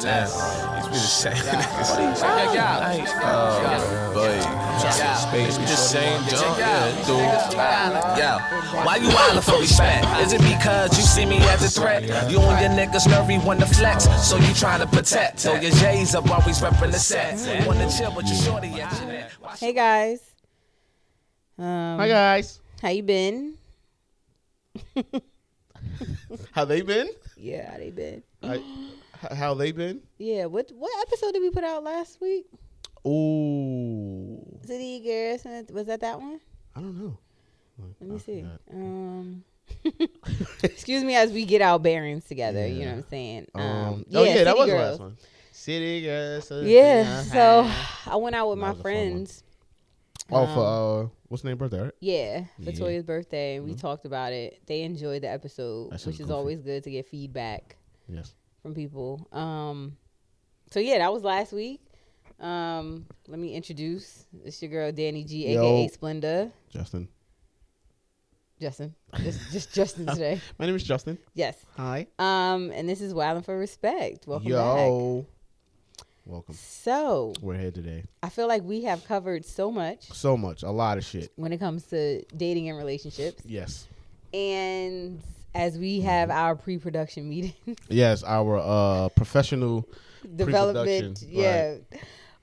Damn, he's really saying Yeah, yeah. Space, we just saying jump, yeah. Yeah, why you wildin' for respect? Is it because you see me as a threat? You and your niggas nervy when to flex, so you trying to protect. Throw your J's up, always reppin' the set. Wanna chill, but you shorty at. Hey guys. Um, Hi guys. How you been? How they been? Yeah, how they been? I, how they been? Yeah. What what episode did we put out last week? Ooh, City Garrison. Was that that one? I don't know. Let me I see. forgot. Um. excuse me as we get our bearings together. You know what I'm saying? Um, Um. oh yeah, that City was the last one. City girls. Yeah. So. I went out with That my was a fun one. friends. Oh, Um, for uh, what's the name birthday? Right? Yeah, for Yeah. Toya's birthday, we talked about it. They enjoyed the episode, which is goofy. always good to get feedback Yes. from people. Um, so yeah, that was last week. Um, let me introduce. It's your girl Danny G, aka Splenda, Justin. Justin, just just Justin today. My name is Justin. Yes. Hi. Um, and this is Wildin' for Respect. Welcome back. Welcome. So We're here today. I feel like we have covered so much So much, a lot of shit. when it comes to dating and relationships, Yes. and as we have our pre-production meeting. Yes, our uh professional development. Yeah,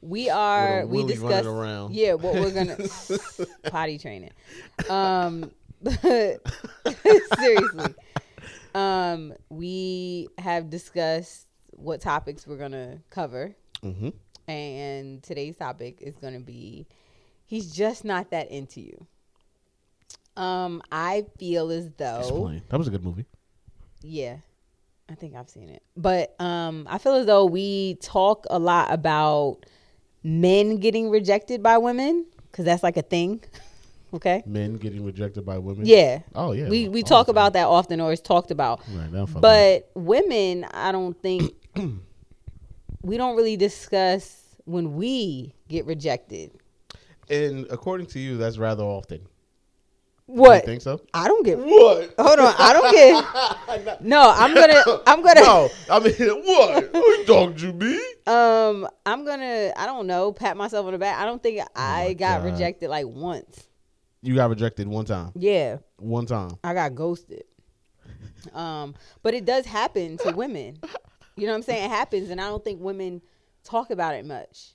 we are. We discussed. around. Yeah, what we're gonna potty training. Um, seriously, um, we have discussed what topics we're gonna cover, hmm and today's topic is gonna be he's just not that into you. Um, I feel as though Explain. That was a good movie. yeah. I think I've seen it. But um I feel as though we talk a lot about men getting rejected by women cuz that's like a thing. okay? Men getting rejected by women. Yeah. Oh yeah. We we talk the about that often or it's talked about. Right, now fuck But women, I don't think we don't really discuss when we get rejected. And according to you, that's rather often. What? You think so? I don't get What? Hold on, I don't get No, I'm going to I'm going to No, I mean what? Who talking to me? Um, I'm gonna. I don't know. Pat myself on the back. I don't think I Oh my got God. rejected like once. You got rejected one time. Yeah, One time. I got ghosted. Um, but it does happen to women. You know what I'm saying? It happens, and I don't think women talk about it much.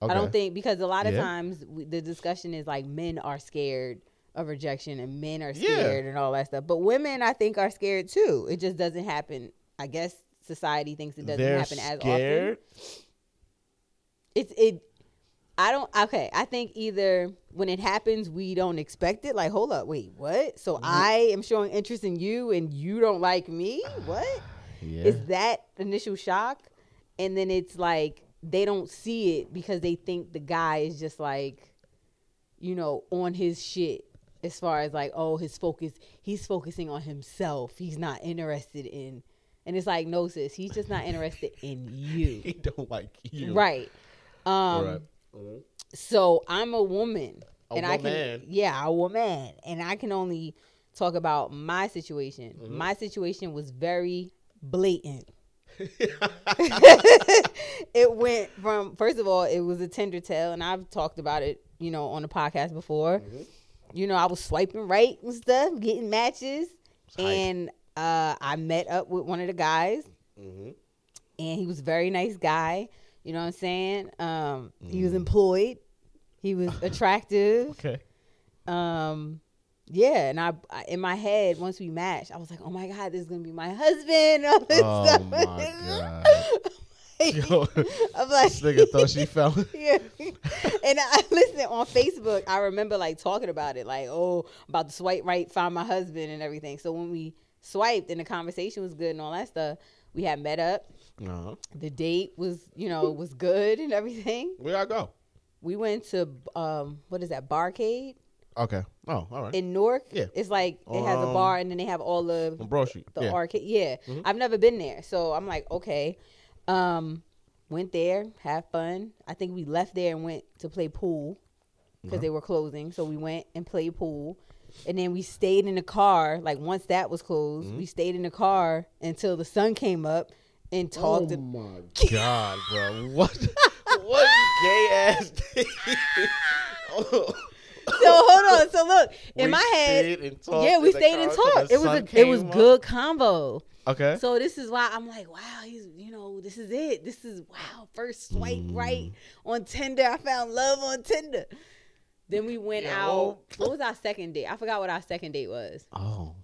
Okay. I don't think because a lot of Yeah. times we, the discussion is like men are scared of rejection and men are Yeah. scared and all that stuff. But women, I think, are scared too. It just doesn't happen. I guess society thinks it doesn't They're happen as often. it's it I don't okay, I think either when it happens we don't expect it, like hold up, wait, what? So Mm-hmm. I am showing interest in you and you don't like me? What? Yeah. Is that initial shock? And then it's like they don't see it because they think the guy is just like, you know, on his shit as far as like, oh, his focus he's focusing on himself. He's not interested in and it's like, no sis, he's just not interested in you. he don't like you. Right. Um Right. so I'm a woman. A and I can Yeah, I'm a woman. And I can only talk about my situation. Mm-hmm. My situation was very blatant. it went from first of all, it was a Tinder tale, and I've talked about it, you know, on the podcast before. Mm-hmm. You know, I was swiping right and stuff, getting matches, hype. and uh, I met up with one of the guys, Mhm. and he was a very nice guy. You know what I'm saying? Um, He Mm. was employed. He was attractive. Okay. Um, yeah, and I, I in my head once we matched, I was like, "Oh my god, this is gonna be my husband." All this Oh stuff. my god. Yo, I'm like, this nigga thought she fell. yeah. and I listen on Facebook. I remember like talking about it, like, oh, about the swipe right, find my husband and everything. So when we swiped and the conversation was good and all that stuff, we had met up. No. The date was, you know, was good and everything. Where I go? We went to um, what is that, Barcade Okay. Oh, all right. in Newark. Yeah. it's like it has a Um, bar and then they have all the Broad Street. the yeah. arcade. Yeah, I've never been there, so I'm like, okay. Um, went there, had fun. I think we left there and went to play pool because they were closing. So we went and played pool, and then we stayed in the car. Like once that was closed, we stayed in the car until the sun came up, and talked. Oh my god, bro! What? what gay ass? Day. So hold on. So look, in We my head, stayed and talked yeah, we stayed and car talked. It was a it was up. good combo. Okay. So this is why I'm like, wow, he's you know, this is it. This is wow, first swipe Mm. right on Tinder. I found love on Tinder. Then we went Yo. out. What was our second date? I forgot what our second date was. oh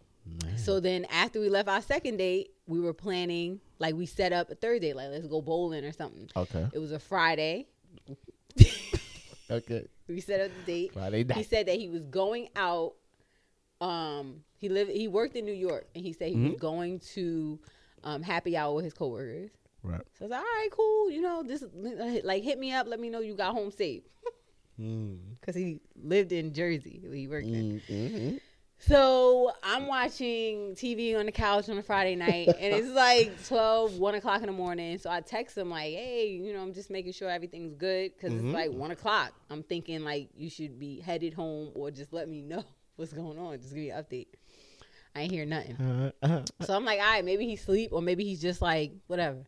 man. So then after we left our second date, we were planning like we set up a third date, like let's go bowling or something. Okay. It was a Friday. Okay. We set up the date. Friday He said that he was going out. Um, he lived. He worked in New York, and he said he Mm-hmm. was going to um, happy hour with his coworkers. Right. So I was like, all right, cool. You know, this like hit me up. Let me know you got home safe Mm. because he lived in Jersey. where He worked in. Mm-hmm. So I'm watching TV on the couch on a Friday night, and it's like 12, 1 o'clock in the morning. So I text him like, "Hey, you know, I'm just making sure everything's good because Mhm. it's like one o'clock. I'm thinking like you should be headed home or just let me know what's going on. Just give me an update. I ain't hear nothing. Uh, So I'm like, all right, maybe he's sleep or maybe he's just like whatever.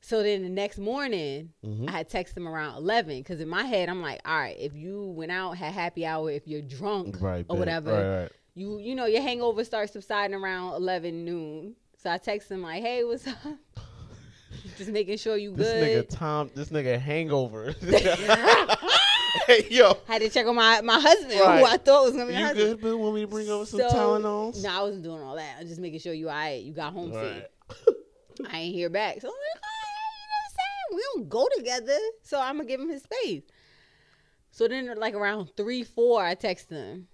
So then the next morning, Mhm. I had texted him around 11 because in my head I'm like, all right, if you went out had happy hour, if you're drunk right. or whatever, Right. Right. you you know your hangover starts subsiding around 11 noon. So I text him like, hey, what's up? Just making sure you This good. This nigga Tom. This nigga hangover. hey yo. Had to check on my my husband, Right. who I thought was gonna be my You husband. good, boo? Want me to bring over some So- Tylenols? No, I wasn't doing all that. I'm just making sure you all right. You got home safe. Right. I ain't hear back. So I'm like, all right, you know what I'm saying? We don't go together. So I'm gonna give him his space. So then like around three, four, I text him.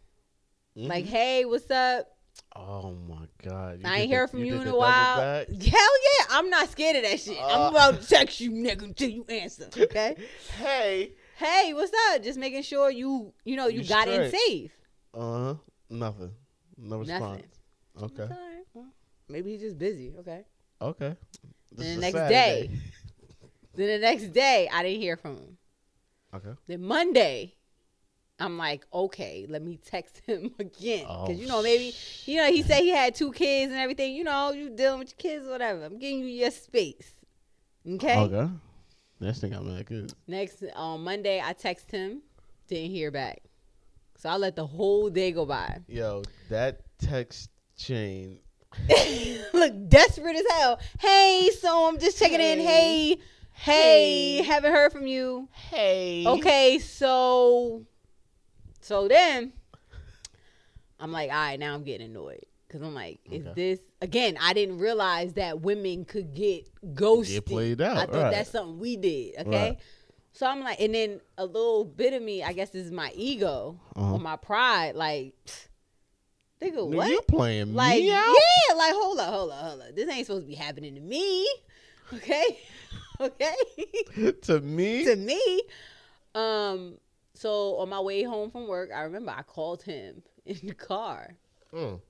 Like, Mm-hmm. hey, what's up? Oh my god. You I ain't heard from you, did in a while. back? Hell yeah, I'm not scared of that shit. Uh. I'm about to text you, nigga, until you answer. Okay. Hey. Hey, what's up? Just making sure you, you know, you, You got in straight. safe. Uh huh. Nothing. No response. Nothing. Okay. All right. Well, maybe he's just busy. Okay. Okay. This Then is the a next Saturday. day, then the next day, I didn't hear from him. Okay. Then Monday, I'm like, okay, let me text him again. Because, Oh, you know, maybe, you know, he said he had two kids and everything. You know, you dealing with your kids, or whatever. I'm giving you your space. Okay? Okay. Next thing I'm like, is Next, on Monday, I text him, didn't hear back. So I let the whole day go by. yo, that text chain. Look desperate as hell. Hey, so I'm just checking in. Hey, hey, Hey. haven't heard from you. Hey. Okay, so so then I'm like, all right, now I'm getting annoyed because I'm like, is Okay. this again? I didn't realize that women could get ghosted. played out, I thought right. that's something we did. Okay. Right. So I'm like, and then a little bit of me, I guess, is my ego Uh-huh. or my pride. Like, nigga, Nigga, what? You playing Like, me out? yeah, like, hold up, hold up, hold up. This ain't supposed to be happening to me. Okay? okay? to me? to me. Um, so on my way home from work, I remember I called him in the car Mm.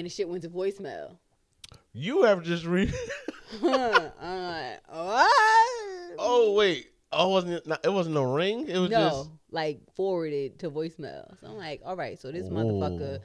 And the shit went to voicemail. You ever just read? Like, what? oh wait. Oh, wasn't it? It wasn't no ring. It was no, just. like forwarded to voicemail. So I'm like, all right, so this motherfucker.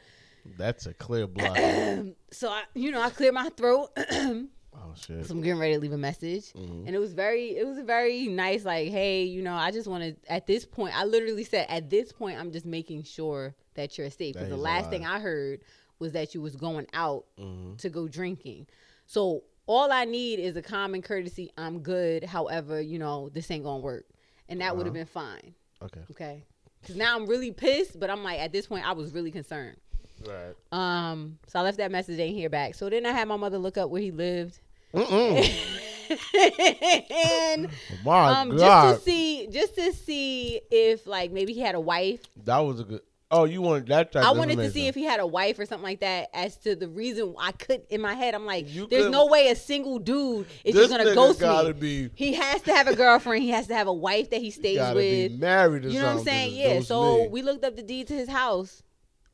That's a clear block. So I, you know, I cleared my throat. oh shit. So I'm getting ready to leave a message. Mhm. And it was very, it was a very nice, like, hey, you know, I just want to, at this point, I literally said, at this point, I'm just making sure that you're safe. Because the last thing. I heard was that you was going out Mhm. to go drinking. So all I need is a common courtesy. I'm good. However, you know, this ain't to work. And that would have Uh-huh. been fine. Okay. Okay. Because now I'm really pissed, but I'm like, at this point, I was really concerned. Right. Um, so I left that message, ain't hear back. So then I had my mother look up where he lived. And My um, just to see, just to see if like maybe he had a wife. that was a good. Oh, you wanted that type I wanted to see if he had a wife or something like that. As to the reason I could in my head, I'm like, You there's no way a single dude is just gonna ghost me. be He has to have a girlfriend. He has to have a wife that he stays with. be married or You know what I'm saying? Yeah. So we looked up the deed to his house.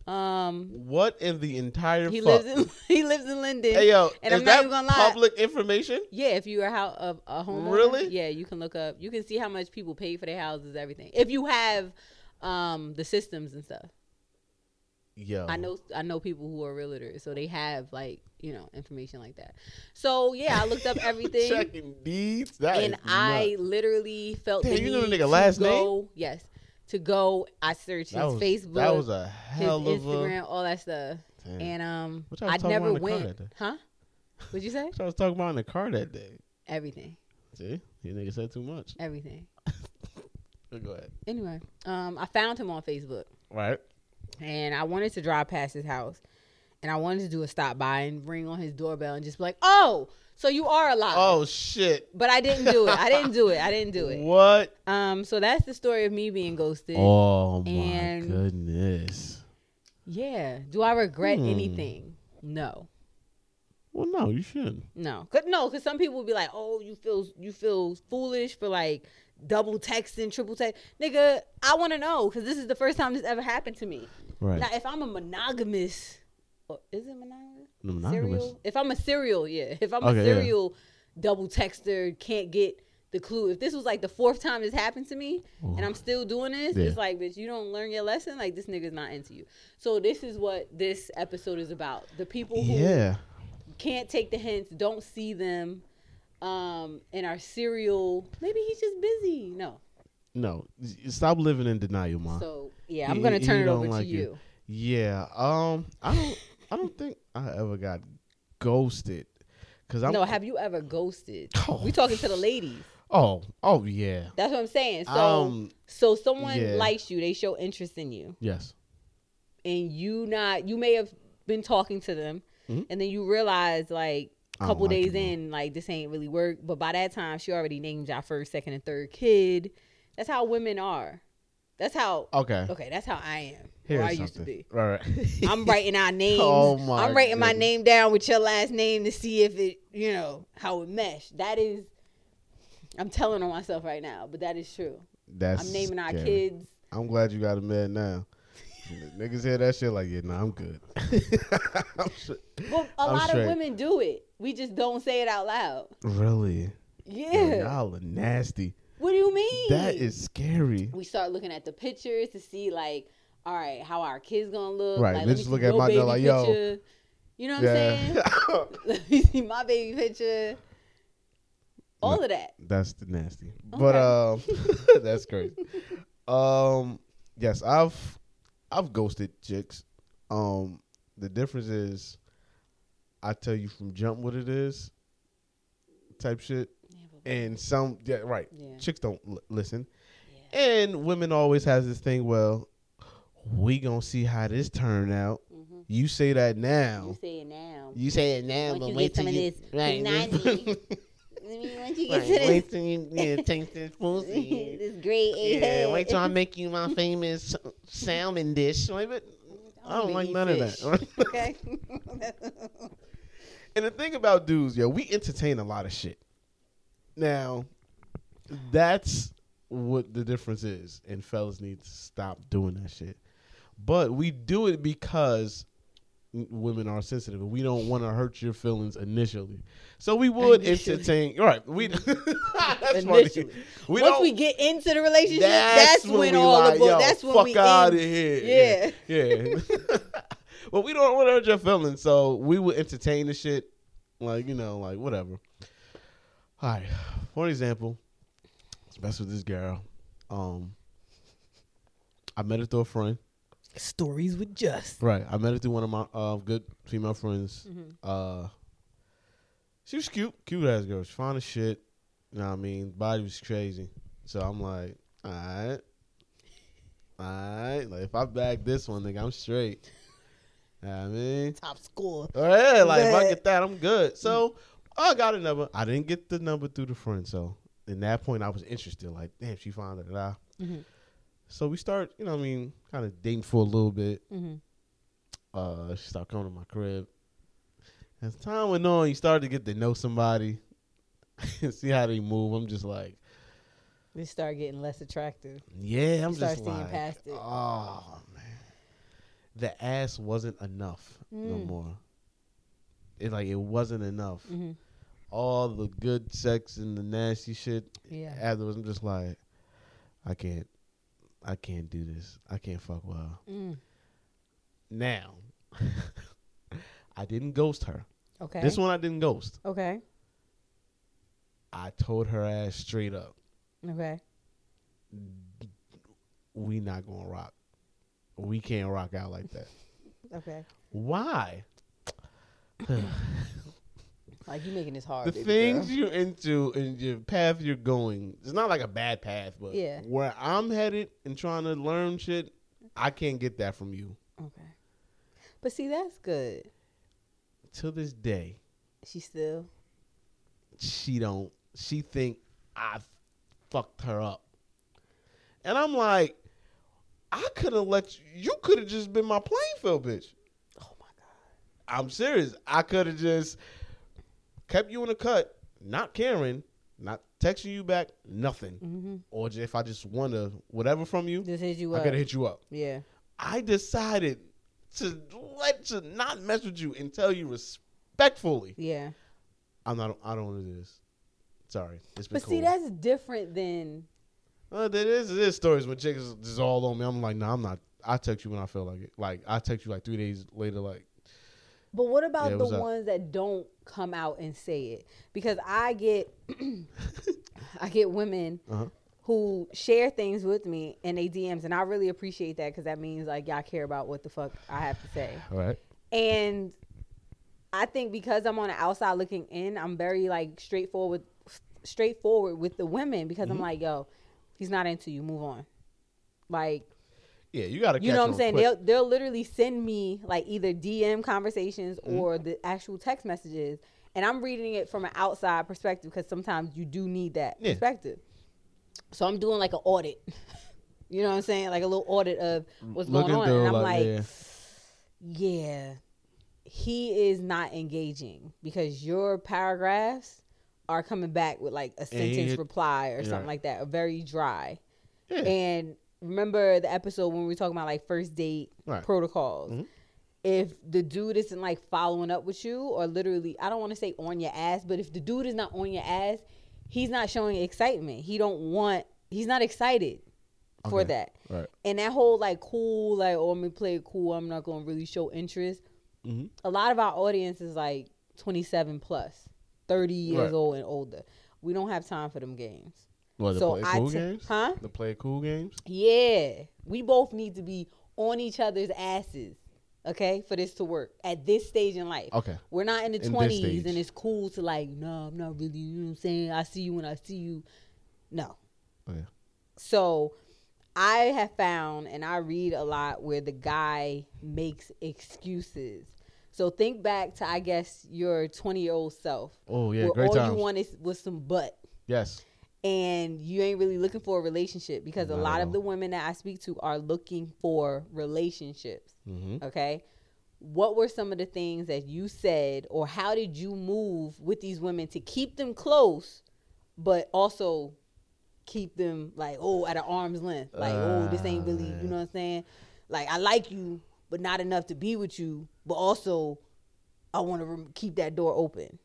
Um, What in the entire he fuck? lives in he lives in Linden. hey yo, and is I'm not that even gonna lie. public information? Yeah, if you are how a, a homeowner, Really? Yeah, you can look up. You can see how much people pay for their houses, everything. If you have um the systems and stuff. Yeah. I know I know people who are realtors, so they have like you know information like that. So yeah, I looked up everything, checking deeds. And I literally felt Damn, the you know the nigga last go. Yes, to go. I searched that his was, Facebook, That was a his hell of a. Instagram, all that stuff, Damn. and um, I never in the car went. Huh? What'd you say? I was talking about in the car that day. Everything, See, you nigga said too much. everything. Go ahead. Anyway, um, I found him on Facebook. Right. and I wanted to drive past his house, and I wanted to do a stop by and ring on his doorbell and just be like, "Oh, so you are alive?" Oh shit. But I didn't do it. I didn't do it. I didn't do it. What? Um, so that's the story of me being ghosted. Oh my And- goodness. Yeah. Do I regret Hmm. anything? No. Well, no, you shouldn't. No. Cause, no, because some people will be like, "Oh, you feel you feel foolish for like double texting, triple text." Nigga, I want to know because this is the first time this ever happened to me. Right. Now, if I'm a monogamous, or is it monogamous? Monogamous. Serial? If I'm a serial, yeah. If I'm Okay, a yeah. serial double texter, can't get the clue. If this was like the fourth time this happened to me, and I'm still doing this, Yeah. it's like, bitch, you don't learn your lesson. Like this nigga's not into you. So this is what this episode is about. The people who Yeah. can't take the hints, don't see them, um, and are serial. Maybe he's just busy. No. No. Stop living in denial, ma. So yeah, I'm gonna turn it over like to you. you. Yeah. Um. I don't. I don't think I ever got ghosted. Cause I'm. No, have you ever ghosted? Oh, we talking to the ladies. Oh. Oh yeah. That's what I'm saying. So, Um, so someone yeah. likes you, they show interest in you, Yes. and you not, you may have been talking to them, Mhm. and then you realize like a I don't couple like days in, like this ain't really work. But by that time, she already named our first, second, and third kid. That's how women are. That's how. Okay. Okay, that's how I am. Here's I used to be. Right. right. I'm writing our names. Oh, my I'm writing my name down with your last name to see if it, you know, how it mesh. That is, I'm telling on myself right now, but that is true. That's. I'm naming our scary. kids. I'm glad you got a man now. Niggas hear that shit like, yeah, nah, I'm good. I'm sure- Well, a I'm lot straight. of women do it. We just don't say it out loud. Really? Yeah. Yo, y'all are nasty. What do you mean? That is scary. We start looking at the pictures to see like, all right, how our kids gonna look. Right, Like, let's just look at my- baby like, yo. picture. You know what I'm saying? Yeah. Let me see my baby picture. All No. of that. that's the nasty. But um that's crazy. Um yes, I've I've ghosted chicks. Um the difference is I tell you from jump what it is type shit. And some yeah, right. Yeah. Chicks don't l- listen. And women always has this thing, well, we gonna see how this turn out. Mhm. You say that now. You say it now. You say it now, Once but you wait till you this right. Punani. Once you get right. to this, Wait till you yeah, taste this pussy. this great A yeah, head. wait till I make you my famous salmon dish. Wait, but I don't like none fish, of that. okay. and the thing about dudes, yo, we entertain a lot of shit. Now, that's what the difference is, and fellas need to stop doing that shit. But we do it because w- women are sensitive, and we don't want to hurt your feelings initially. So we would Initially. entertain. Right? We that's Initially. funny. We Once we get into the relationship, that's, when, we all the that's when fuck we out end. of here. Yeah, yeah. but we don't want to hurt your feelings, so we would entertain the shit, like you know, like whatever. All right, for example, especially with this girl, um, I met her through a friend. Stories with Just. Right, I met her through one of my uh, good female friends. Mhm. Uh, she was cute, cute ass girl. She fine as shit. You know what I mean? Body was crazy. So I'm like, all right, all right. Like if I bag this one, nigga, I'm straight. You know what I mean, Top score. oh, yeah, like if I get that, I'm good. So I got a number. I didn't get the number through the friend. So in that point, I was interested. Like, damn, she found it. Mhm. So we start, you know, what I mean, kind of dating for a little bit Mm-hmm. uh, she started coming to my crib. As time went on, you started to get to know somebody, see how they move. I'm just like, They start getting less attractive. yeah, I'm You just like, past it. oh man, the ass wasn't enough no Mm. more. It like it wasn't enough. Mm-hmm. All the good sex and the nasty shit Yeah. afterwards, I'm just like, I can't, I can't do this. I can't fuck well. Mm. Now, I didn't ghost her. Okay. This one I didn't ghost. Okay. I told her ass straight up, Okay. we not gonna rock. We can't rock out like that. Okay. Why? Like you making this hard. the things girl. you're into and your path you're going, it's not like a bad path, but Yeah. where I'm headed and trying to learn shit, I can't get that from you. Okay. But see, that's good. To this day, She still. she don't. She think I fucked her up, and I'm like, I could have let you. You could have just been my playing field, bitch. Oh my god. I'm serious. I could have just kept you in the cut, not caring, not texting you back, nothing. Mm-hmm. Or if I just want to whatever from you, Just hit you I up. have hit you up. Yeah. I decided to let to not mess with you and tell you respectfully. Yeah. I'm not. I don't want to do this. Sorry, it's been But see, that's different than. Uh, there is there is stories when chicks is just all on me. I'm like, nah, I'm not. I text you when I feel like it. Like I text you like three days later. Like But what about Yeah, the up? ones that don't come out and say it? Because I get, I get women Uh-huh. who share things with me in they DMs, and I really appreciate that because that means like y'all care about what the fuck I have to say. all right, And I think because I'm on the outside looking in, I'm very like straightforward, straightforward with the women because Mm-hmm. I'm like, yo, he's not into you. Move on. Like yeah, you got to. you know what I'm saying? They'll they'll literally send me like either DM conversations Mm-hmm. or the actual text messages, and I'm reading it from an outside perspective because sometimes you do need that Yeah. perspective. So I'm doing like an audit. you know what I'm saying? Like a little audit of what's going on, and I'm like, like, yeah. yeah, he is not engaging because your paragraphs are coming back with like a sentence it- reply or something right. like that, or very dry. Yeah. And remember the episode when we were talking about like first date Right. protocols. Mhm. If the dude isn't like following up with you, or literally, I don't want to say on your ass, but if the dude is not on your ass, he's not showing excitement. He don't want. He's not excited for Okay. that. Right. And that whole like cool, like oh, I'm gonna play it cool. I'm not gonna really show interest. Mhm. A lot of our audience is like 27 plus, 30 years Right. old and older. We don't have time for them games. What, So play I cool t- games? huh? To play cool games? Yeah, we both need to be on each other's asses, okay, for this to work at this stage in life. Okay. We're not in the In twenties, and it's cool to like, no, I'm not really. You know what I'm saying? I see you when I see you. No. Oh, okay. So, I have found, and I read a lot where the guy makes excuses. So think back to I guess your 20 year old self. Oh yeah, where great all times. you want is was some butt yes. And you ain't really looking for a relationship because a lot of the women that I speak to are looking for relationships. Mm-hmm. Okay. What were some of the things that you said, or how did you move with these women to keep them close, but also keep them like, oh, at an arm's length? Like, oh, this ain't really, you know what I'm saying? Like, I like you, but not enough to be with you, but also I want to rem- keep that door open.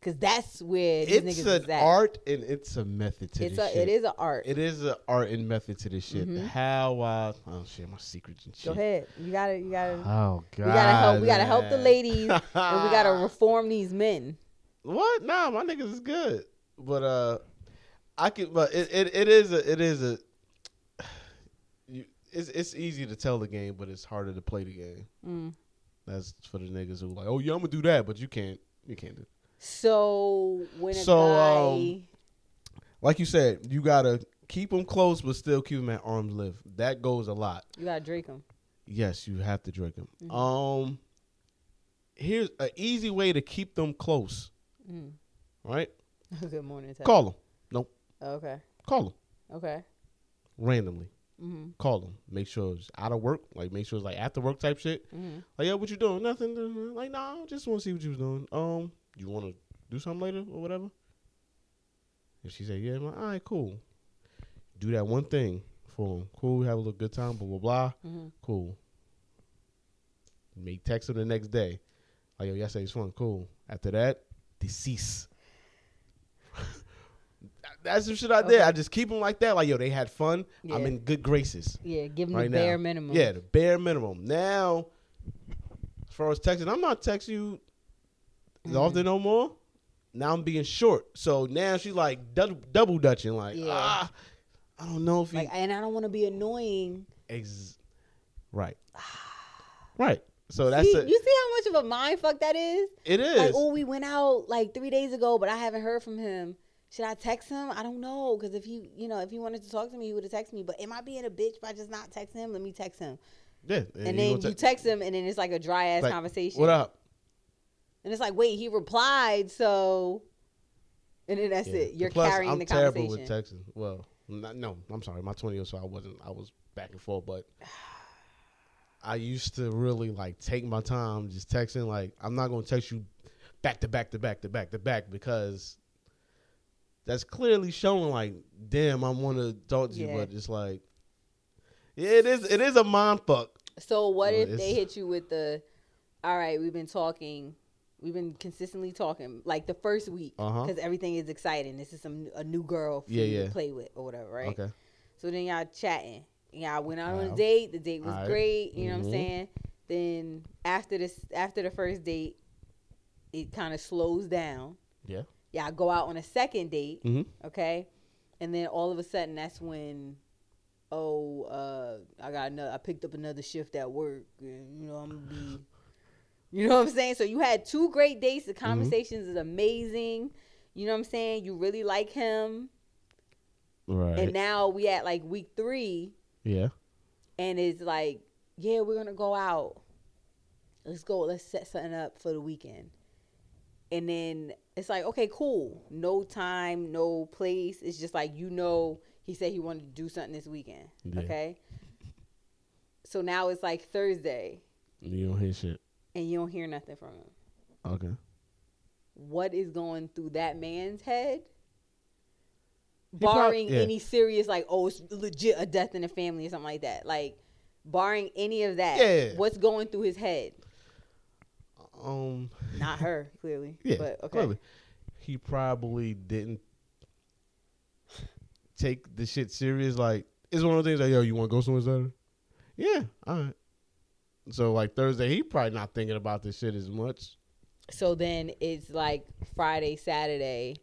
Cause that's where these It's niggas an is at. art and it's a method to It's this a, shit. it is an art. It is an art and method to this shit. How I oh shit, my secrets and shit. Go ahead. You gotta, you gotta. Oh god. we gotta help. We gotta help the ladies, and we gotta reform these men. What? Nah, my niggas is good. But uh I can but it, it, it is a it is a you, it's it's easy to tell the game, but it's harder to play the game. Mm. That's for the niggas who like, oh yeah, I'm gonna do that, but you can't you can't do. So when a So, guy, um, Like you said, you gotta keep them close, but still keep them at arm's length. That goes a lot. you gotta drink them. Yes, you have to drink them. Mm-hmm. Um, here's an easy way to keep them close. Mm. Right? Good morning. Call them. Nope. Okay. Call them Okay. randomly. Mm-hmm. Call them. Make sure it's out of work. Like make sure it's like after work type shit. Mm-hmm. Like yo, what you doing? Nothing. Like nah, just want to see what you was doing. Um, you want to do something later or whatever? If she say yeah, I'm like, all right, cool. Do that one thing for him. Cool. Have a little good time. Blah blah blah. Mm-hmm. Cool. Make text her the next day. Like, yo, yesterday's fun. Cool. After that, decease. that's some shit I did. I just keep them like that. Like yo, they had fun. I'm in good graces Yeah, give him right the now. bare minimum. Yeah, the bare minimum. Now, as far as texting, I'm not texting you as Mm. often no more. Now I'm being short. So now she's like dou- double dutching. Like Yeah. ah, I don't know if he Like, and I don't want to be annoying. ex- right, right. So that's see, a, you see how much of a mind fuck that is? it is. Like, oh, we went out like three days ago, but I haven't heard from him. Should I text him? I don't know, because if he, you know, if he wanted to talk to me, he would have texted me. But am I being a bitch by just not texting him? Let me text him, yeah, and, you then gonna you text him, and then it's like a dry ass like, conversation. What up? And it's like, wait, he replied, so, and then that's Yeah. it. You're Plus, carrying I'm the terrible with texting. Well, not, no, I'm sorry. My 20 years, so I wasn't. I was back and forth, but I used to really like take my time just texting. Like, I'm not gonna text you back to back to back to back to back because that's clearly showing like, damn, I want to talk to you, Yeah. but it's like, yeah, it is. It is a mind fuck. So what if they hit you with the, all right, we've been talking, we've been consistently talking, like the first week, Uh-huh. because everything is exciting. This is some a new girl for Yeah, you yeah. to play with or whatever, right? Okay. So then y'all chatting. Y'all went out on a date. The date was Alright. great. You know what. I'm saying? Then after this, after the first date, it kind of slows down. Yeah. Y'all go out on a second date. Mm-hmm. Okay, and then all of a sudden, that's when, oh, uh, I got another. I picked up another shift at work. And, you know, I'm gonna be. You know what I'm saying? So you had two great dates. The mm-hmm. conversations is amazing. You know what I'm saying? You really like him. Right. And now we at like week three, yeah. and it's like, yeah, we're gonna go out. Let's go. Let's set something up for the weekend. And then it's like, okay, cool. No time, no place. It's just like you know, he said he wanted to do something this weekend. Yeah. Okay. So now it's like Thursday, You don't hear shit. And you don't hear nothing from him. Okay. What is going through that man's head? prob- Barring yeah. any serious, like, oh, it's legit a death in the family or something like that. Like, barring any of that, Yeah. what's going through his head? Um. Not her, clearly. Yeah, but okay. clearly. He probably didn't take the shit serious. Like, it's one of those things like, yo, you want to go somewhere Saturday? Yeah, all right. So, like, Thursday, he probably not thinking about this shit as much. So then it's like Friday, Saturday,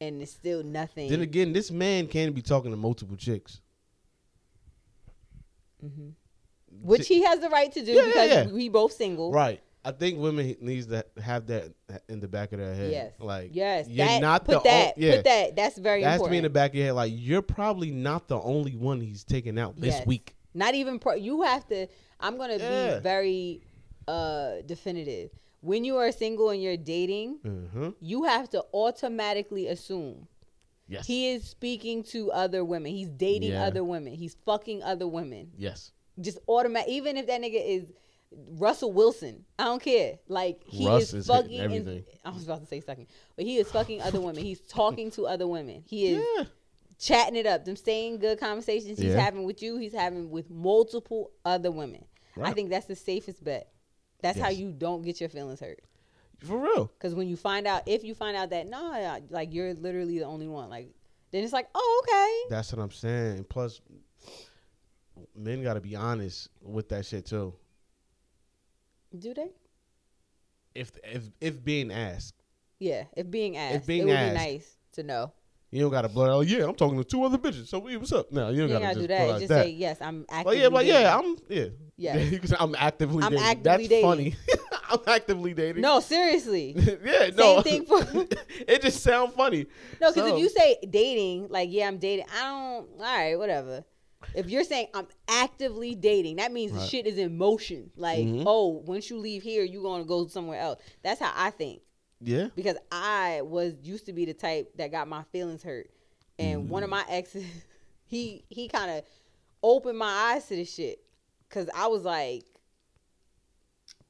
and it's still nothing. Then again, this man can't be talking to multiple chicks. Mm-hmm. which he has the right to do Yeah, yeah, because yeah. we both single. Right. I think women needs to have that in the back of their head. Yes. Like, yes. you're that, not put the that. o- yeah. Put that. That's very That has to be in the back of your head. Like, you're probably not the only one he's taking out this Yes. week. Not even pro. You have to. I'm gonna Yeah. be very uh definitive. When you are single and you're dating, Mm-hmm. you have to automatically assume Yes. he is speaking to other women. He's dating Yeah. other women. He's fucking other women. yes. Just automatic. Even if that nigga is Russell Wilson, I don't care. Like he Russ is is fucking. everything. I was about to say sucking, but he is fucking other women. He's talking to other women. He is Yeah. Chatting it up. Them same good conversations he's Yeah. having with you, he's having with multiple other women. I think that's the safest bet. That's how you don't get your feelings hurt. For real. Because when you find out, if you find out that no, like you're literally the only one, like then it's like, oh okay, That's what I'm saying. Plus, men got to be honest with that shit too. do they? If if if being asked, Yeah, if being asked, if being it would asked. be nice to know. You don't got to blur. Oh yeah, I'm talking to two other bitches. So what's up? No, you don't You got ain't to gotta do that. Just that. say yes. I'm Like actively. yeah, like dating. yeah, I'm yeah. Yes. you can say I'm actively I'm dating. actively That's dating. funny. I'm actively dating. No, seriously. yeah, no. Same thing for- it just sounds funny. No, because So- if you say dating, like yeah, I'm dating. I don't. All right, whatever. If you're saying I'm actively dating, that means the shit is in motion. Like, Mhm. oh, once you leave here, you're gonna go somewhere else. That's how I think. Yeah, Because I was used to be the type that got my feelings hurt, and one of mm. my exes, he he kind of opened my eyes to this shit. Cause I was like,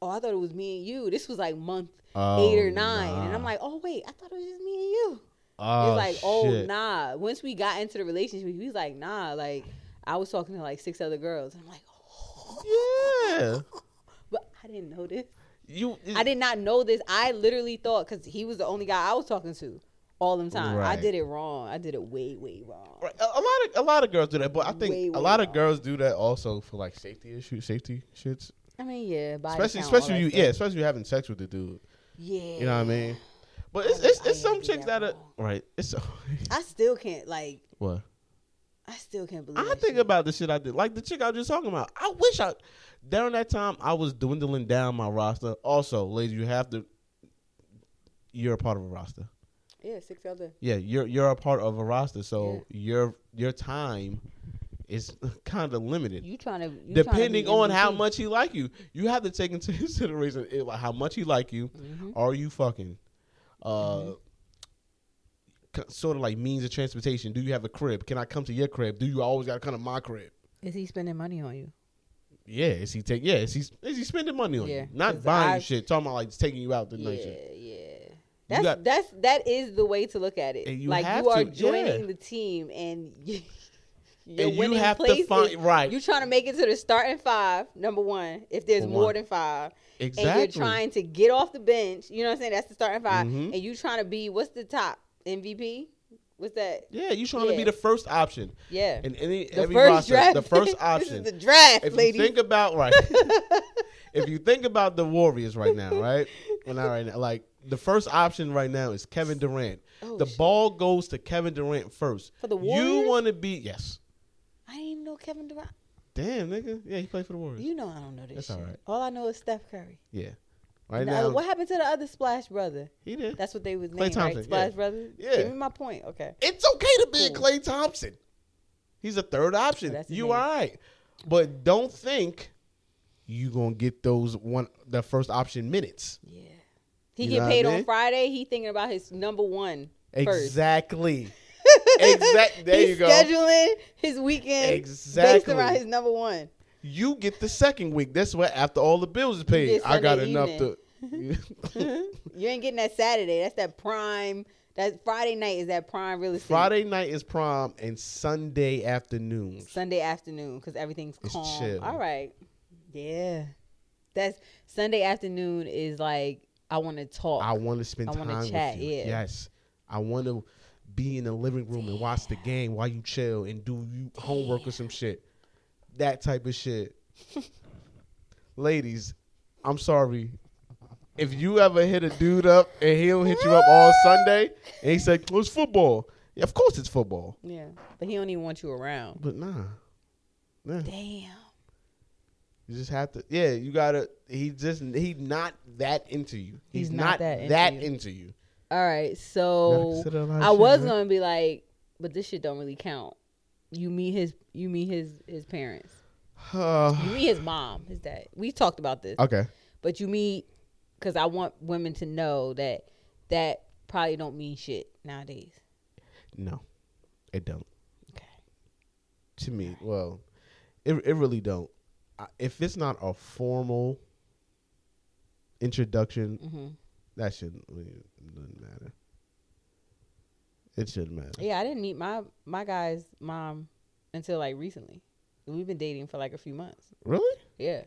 oh, I thought it was me and you. This was like month oh, eight or Oh, nine, and I'm like, oh wait, I thought it was just me and you. oh, He's like, oh nah. Once we got into the relationship, he was like, nah. Like I was talking to like six other girls. And I'm like, oh. Yeah, but I didn't know this. You. I did not know this. I literally thought because he was the only guy I was talking to all the time. I did it wrong. I did it way, way wrong. Right. A, a lot of a lot of girls do that, but I think Way, a way lot of girls do that also for like safety issues, safety shits. I mean, yeah, body especially count, especially you stuff. yeah, especially you having sex with the dude. yeah. You know what I mean? But it's I- it's, I it's some chicks that that are right. It's so I still can't like. what I still can't believe. I think shit. about the shit I did, like the chick I was just talking about. I wish I during that time I was dwindling down my roster. Also, ladies, you have to. You're a part of a roster. Yeah, six other. Yeah, you're you're a part of a roster, so Yeah. your your time is kind of limited. You trying to you Depending trying on to be how much he like you, you have to take into consideration eh, like how much he like you. Mm-hmm. Are you fucking? Uh, c- sort of like means of transportation. Do you have a crib? Can I come to your crib? Do you always got to come to my crib? Is he spending money on you? Yeah, is he take? Yeah, is he is he spending money on Yeah, you? Not buying I- you shit. Talking about like taking you out the Yeah, night shit. yeah. That's got- that's that is the way to look at it. You like you are to, joining yeah. the team and you, you're And you have to find- right. You're trying to make it to the starting five. Number one, if there's For more than five, Exactly. and you're trying to get off the bench. You know what I'm saying? That's the starting 5 Mhm. and you trying to be what's the top MVP? What's that? Yeah, you trying to be the first option. Yeah. And any the every first roster, draft. the first option. the draft, if ladies. you think about right, if you think about the Warriors right now, right? Well, not right now. Like the first option right now is Kevin Durant. Oh, the shit. ball goes to Kevin Durant first. For the Warriors, You want to be yes. I didn't even know Kevin Durant. Damn, nigga. Yeah, he played for the Warriors. You know I don't know this That's shit. all right. All I know is Steph Curry. yeah. Right Now, uh, now, what happened to the other Splash brother? he did. That's what they was Klay named, Thompson, right? Splash yeah. Brothers. Yeah. Give me my point. Okay. It's okay to be a Cool. Klay Thompson. He's a third option. Oh, you all right. But don't think you gonna get those one the first option minutes. Yeah. He You get what I paid mean? on Friday. He thinking about his number one. Exactly. exactly. There He's you go. scheduling his weekend exactly. based around his number one. You get the second week. That's what after all the bills is paid. I got enough evening. to. You ain't getting that Saturday. That's that prime. That Friday night is that prime real estate. Friday night is prom and Sunday afternoon. Sunday afternoon because everything's It's calm. chill. All right. Yeah. That's Sunday afternoon is like I want to talk. I want to spend I time with chat, you. yeah. Yes, I want to be in the living room and watch the game while you chill and do you homework or some shit. That type of shit. Ladies, I'm sorry. If you ever hit a dude up and he'll hit you up all Sunday and he said, "Well, it's football." Yeah, of course it's football, yeah, but he don't even want you around. but nah, nah. Damn. You just have to. Yeah, you gotta. He just he not that into you. He's, He's not, not that that, into you. into you. All right, so consider a lot of I shit, was man. gonna be like, but this shit don't really count. You meet his, you meet his his parents. You meet his mom, his dad. We talked about this, okay. but you meet because I want women to know that that probably don't mean shit nowadays. No, it don't. Okay. To me, well, it it really don't. I- If it's not a formal introduction, hmm that shouldn't really doesn't matter. It shouldn't matter. Yeah, I didn't meet my my guy's mom until like recently. We've been dating for like a few months. Really? Yeah.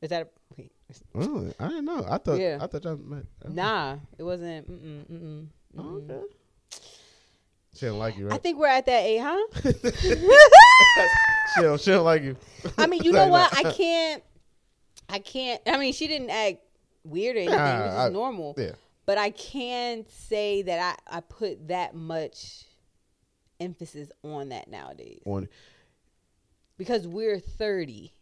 Is that a, wait? Oh, I didn't know. I thought. Yeah. I thought y'all met. Nah, it wasn't. Mm-mm, mm-mm, Oh, mm-mm. okay. She don't like you, right? I think we're at that age, huh? she don't. She don't like you. I mean, you know what? I can't. I can't. I mean, she didn't act weird or anything. it was just I- normal. Yeah. But I can't say that I I put that much emphasis on that nowadays On. because we're thirty.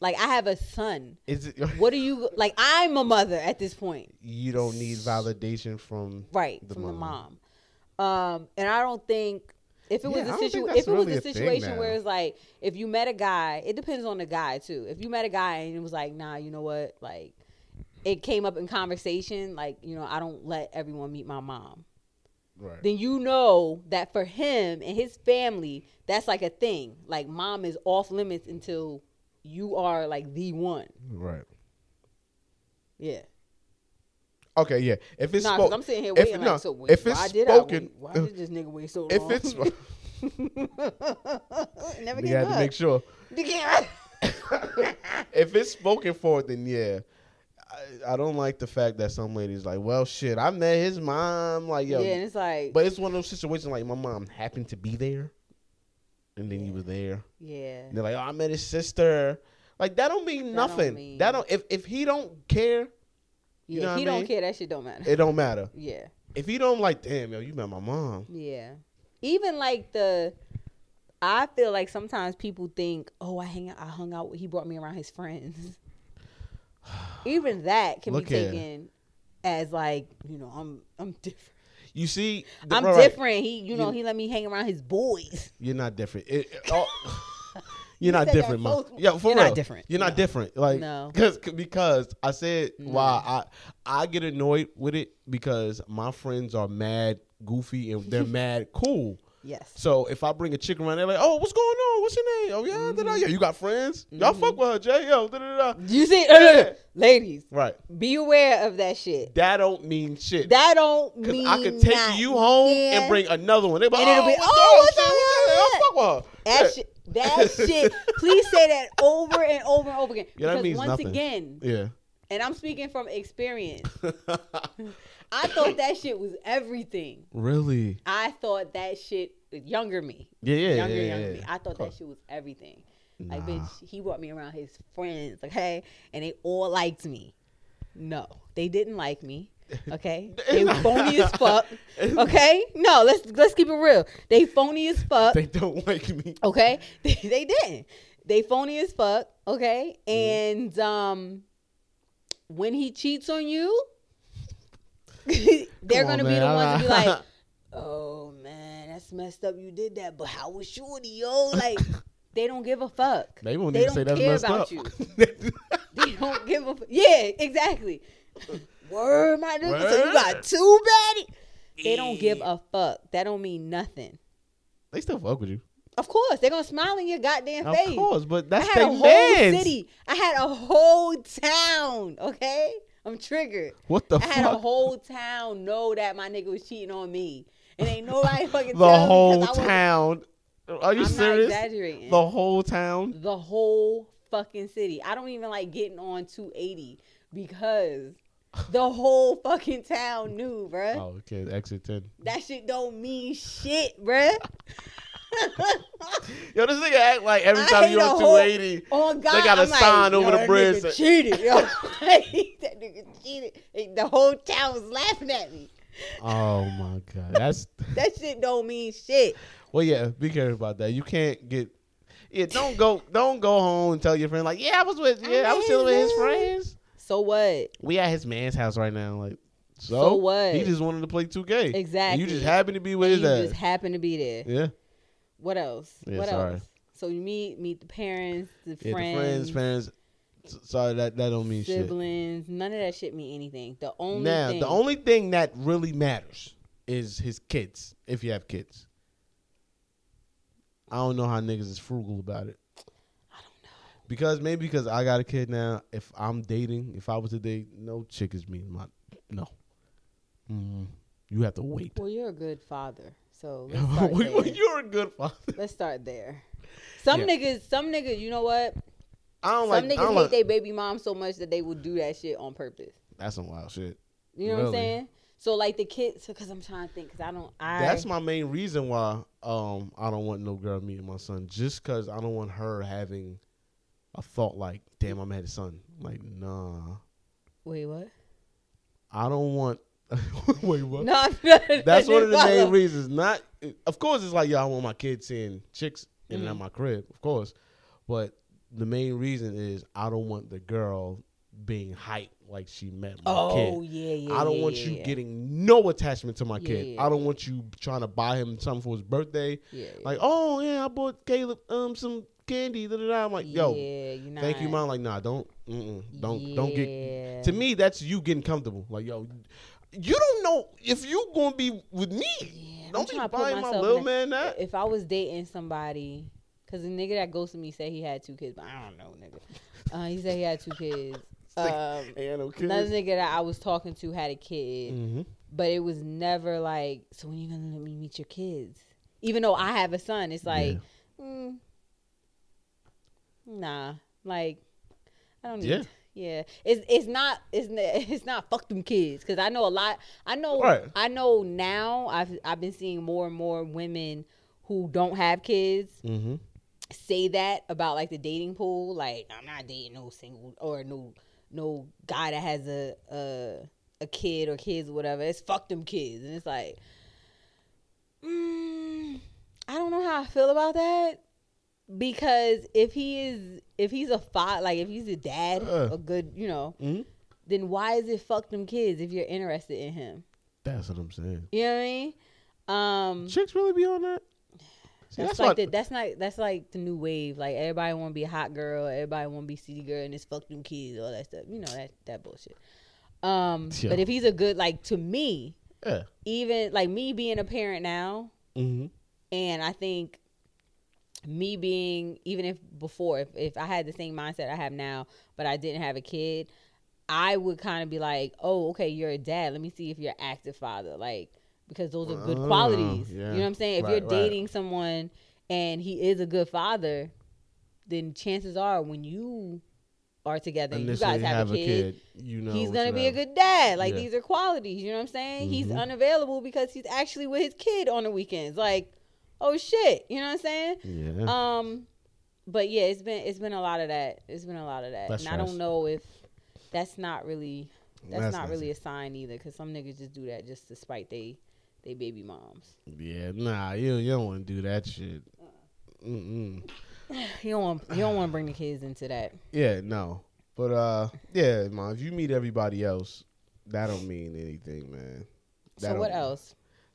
Like I have a son. Is it? What do you like? I'm a mother at this point. you don't need validation from right The from the mom. mom. Um, and I don't think if it Yeah, was a situation, if it was really a a situation where it's like if you met a guy, it depends on the guy too. If you met a guy and it was like, nah, you know what, like it came up in conversation, like you know, I don't let everyone meet my mom. right. Then you know that for him and his family, that's like a thing. Like mom is off limits until you are like the one. Right. Yeah. Okay. Yeah. If it's Nah, spoken, I'm sitting here if- waiting no, like, so wait, if why it's did spoken-? Why did this nigga wait so if long? it's, Never you get had to make sure. sure. if it's spoken for, then yeah, I, I don't like the fact that some ladies like, well, shit, I met his mom. Like, yo, yeah, and it's like, but it's one of those situations like my mom happened to be there, and then you were there. yeah, And they're like, oh, I met his sister. Like that don't mean That don't nothing. mean- That don't if if he don't care, yeah. know if he don't mean? care, that shit don't matter. it don't matter. yeah, If he don't like, damn, yo, you met my mom. yeah. Even like the, I feel like sometimes people think, oh, I hang out, I hung out, with, he brought me around his friends. Even that can Look be here. taken as like, you know, I'm I'm different. You see, the- I'm right, right. different. He, you know, You- he let me hang around his boys. You're not different. It- it- oh, you're not different, mom. Yeah, for You're real. not different. You're not No. different. Like, No. cause, because I said why I I get annoyed with it because my friends are mad goofy and they're mad cool. Yes. So if I bring a chick around, they're like, "Oh, what's going on? What's your name? Oh yeah, da-da. Mm-hmm. yeah. You got friends? Y'all mm-hmm. fuck with her, Jay? Yo, da da da. You see, Yeah. ladies, Right. be aware of that shit. That don't mean shit. That don't mean I could take not- you home Yeah. and bring another one. They be like, And it'll oh, be, what's oh, what's up? what's up? I'll fuck with her. That shit. That shit. Please say that over and over and over again. Yeah, that because means once nothing. again, Yeah. and I'm speaking from experience, I thought that shit was everything. really? I thought that shit younger me. Yeah, yeah, younger, yeah, younger yeah, me. I thought that shit was everything. Like, bitch, he brought me around his friends, okay, and they all liked me. No, they didn't like me. Okay, they were phony as fuck. Okay, no, let's let's keep it real. They phony as fuck. They don't like me. Okay, they, they didn't. They phony as fuck. Okay, Mm-hmm. and um, when he cheats on you, they're on, gonna be the ones to be like, "Oh man, that's messed up. You did that, but how was Shorty, yo?" Like, they don't give a fuck. They won't They even say don't that's messed about up. you. They don't give a. F- yeah, exactly. Word, my nigga. So you got two baddies. They don't give a fuck. That don't mean nothing. they still fuck with you. Of course, they're gonna smile in your goddamn face. Of course, but I that's had a their whole city. I had a whole town. Okay, I'm triggered. What the I had a whole town know that my nigga was cheating on me, and ain't nobody fucking the tell me 'cause whole town. Are you I'm serious? The whole town. the whole fucking city. I don't even like getting on 280 because the whole fucking town knew, bruh. Oh, okay. Exit ten. That shit don't mean shit, bruh. Yo, this nigga act like every time you on whole- 280, Oh God, they got a I'm like, sign over yo, the that bridge. Nigga cheated, yo. that nigga cheated. The whole town was laughing at me. Oh my god, that's That shit don't mean shit. well. Yeah, be careful about that. You can't get. Yeah, don't go. Don't go home and tell your friend like, yeah, I was with. Yeah, I was chilling with his friends. So what? We at his man's house right now. Like, so, So what? He just wanted to play 2K. And Exactly. you just happen to be with And his you ass. just happen to be there. yeah. What else? Yeah, what sorry. else? So you meet meet the parents, the Yeah, friends, the friends, parents. Sorry, that that don't mean shit. siblings. None of that shit mean anything. The only Now, thing, the only thing that really matters is his kids. If you have kids, I don't know how niggas is frugal about it. I don't know. Because maybe because I got a kid now. If I'm dating, if I was to date, no chick is me. My no. Mm, you have to wait. Well, you're a good father, so there. You're a good father. Let's start there. Some Yeah. niggas, some niggas, you know what? I don't Some like. I niggas don't hate like their baby mom so much that they will do that shit on purpose. that's some wild shit. You know what I'm saying? So like the kids, because I'm trying to think, because I don't. I That's my main reason why um I don't want no girl meeting my son. Just cause I don't want her having a thought like, damn, I'm met his son. Like, nah. wait. What? I don't want wait what? No, That's one of the main reasons. Not of course it's like, I want my kids seeing chicks in and out Mhm. my crib, of course. But the main reason is I don't want the girl being hyped like she met my Oh kid. yeah, yeah. I don't yeah, want yeah, you getting no attachment to my kid. I don't want you trying to buy him something for his birthday. Yeah. Like, oh yeah, I bought Caleb um some candy. Da, da, da. I'm like, yo, thank you, mom. Like, nah, don't, don't, don't get. To me, that's you getting comfortable. Like, yo, you don't know if you gonna be with me. Yeah, don't be buying my little man that. If I was dating somebody, because the nigga that ghosted me said he had two kids, but I don't know, nigga. Uh, he said he had two kids. Um, another nigga that I was talking to had a kid, Mm-hmm. but it was never like, so when you gonna let me meet your kids? Even though I have a son, it's like, mm, nah, like I don't need. Yeah. Yeah, it's it's not it's it's not fuck them kids because I know a lot. I know Right. I know now. I've I've been seeing more and more women who don't have kids Mm-hmm. say that about like the dating pool. Like I'm not dating no single or no no guy that has a a a kid or kids or whatever. It's fuck them kids, and it's like, mm, I don't know how I feel about that because if he is if he's a father, like if he's a dad, Uh. a good you know, Mm-hmm. then why is it fuck them kids if you're interested in him? That's what I'm saying. You know what I mean? Um, Chicks really be on that. See, that's, that's like the, that's not that's like the new wave. Like everybody want to be a hot girl, everybody want to be city girl, and it's fuck them kids, all that stuff. You know that that bullshit. Um, but if he's a good like to me, Yeah. even like me being a parent now, Mm-hmm. and I think me being even if before if, if I had the same mindset I have now, but I didn't have a kid, I would kind of be like, oh, okay, you're a dad. Let me see if you're an active father, like because those are good Oh, qualities. yeah. You know what I'm saying? If Right, you're right. dating someone and he is a good father, then chances are when you are together and you guys have, a, kid, you know he's gonna be a good dad. Like Yeah. these are qualities. You know what I'm saying? He's Mhm. unavailable because he's actually with his kid on the weekends. Like, oh shit. You know what I'm saying? Yeah. Um, but yeah, it's been it's been a lot of that. It's been a lot of that, That's and I don't know if that's not really that's, That's not really a sign either, because some niggas just do that just to spite they they baby moms. yeah. Nah, you you don't want to do that shit. Mm-mm. You don't want you don't want to bring the kids into that. Yeah, no. But uh, yeah, man. If you meet everybody else, that don't mean anything, man. That so what else?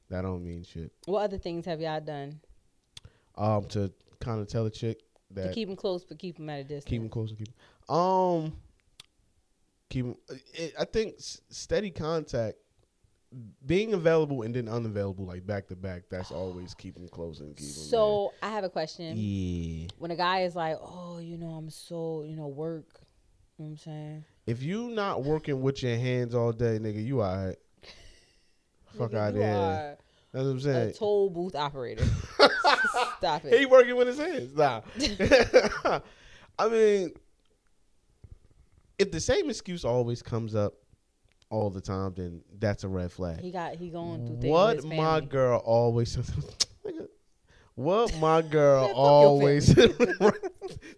That don't mean shit. What other things have y'all done Um, to kind of tell a chick that to keep them close but keep them at a distance? keep them close and keep. Um, keep it, I think s- steady contact, being available and then unavailable like back to back. That's always keep them close and keep so I have a question. yeah. When a guy is like, "Oh, you know, I'm so you know work," you know what I'm saying. If you not working with your hands all day, nigga, you alright. Fuck out there. are That's what I'm a saying. toll booth operator. Stop it. He working with his hands. Nah. I mean, if the same excuse always comes up all the time, then that's a red flag. He got he going through things. What my girl always what my girl Man, always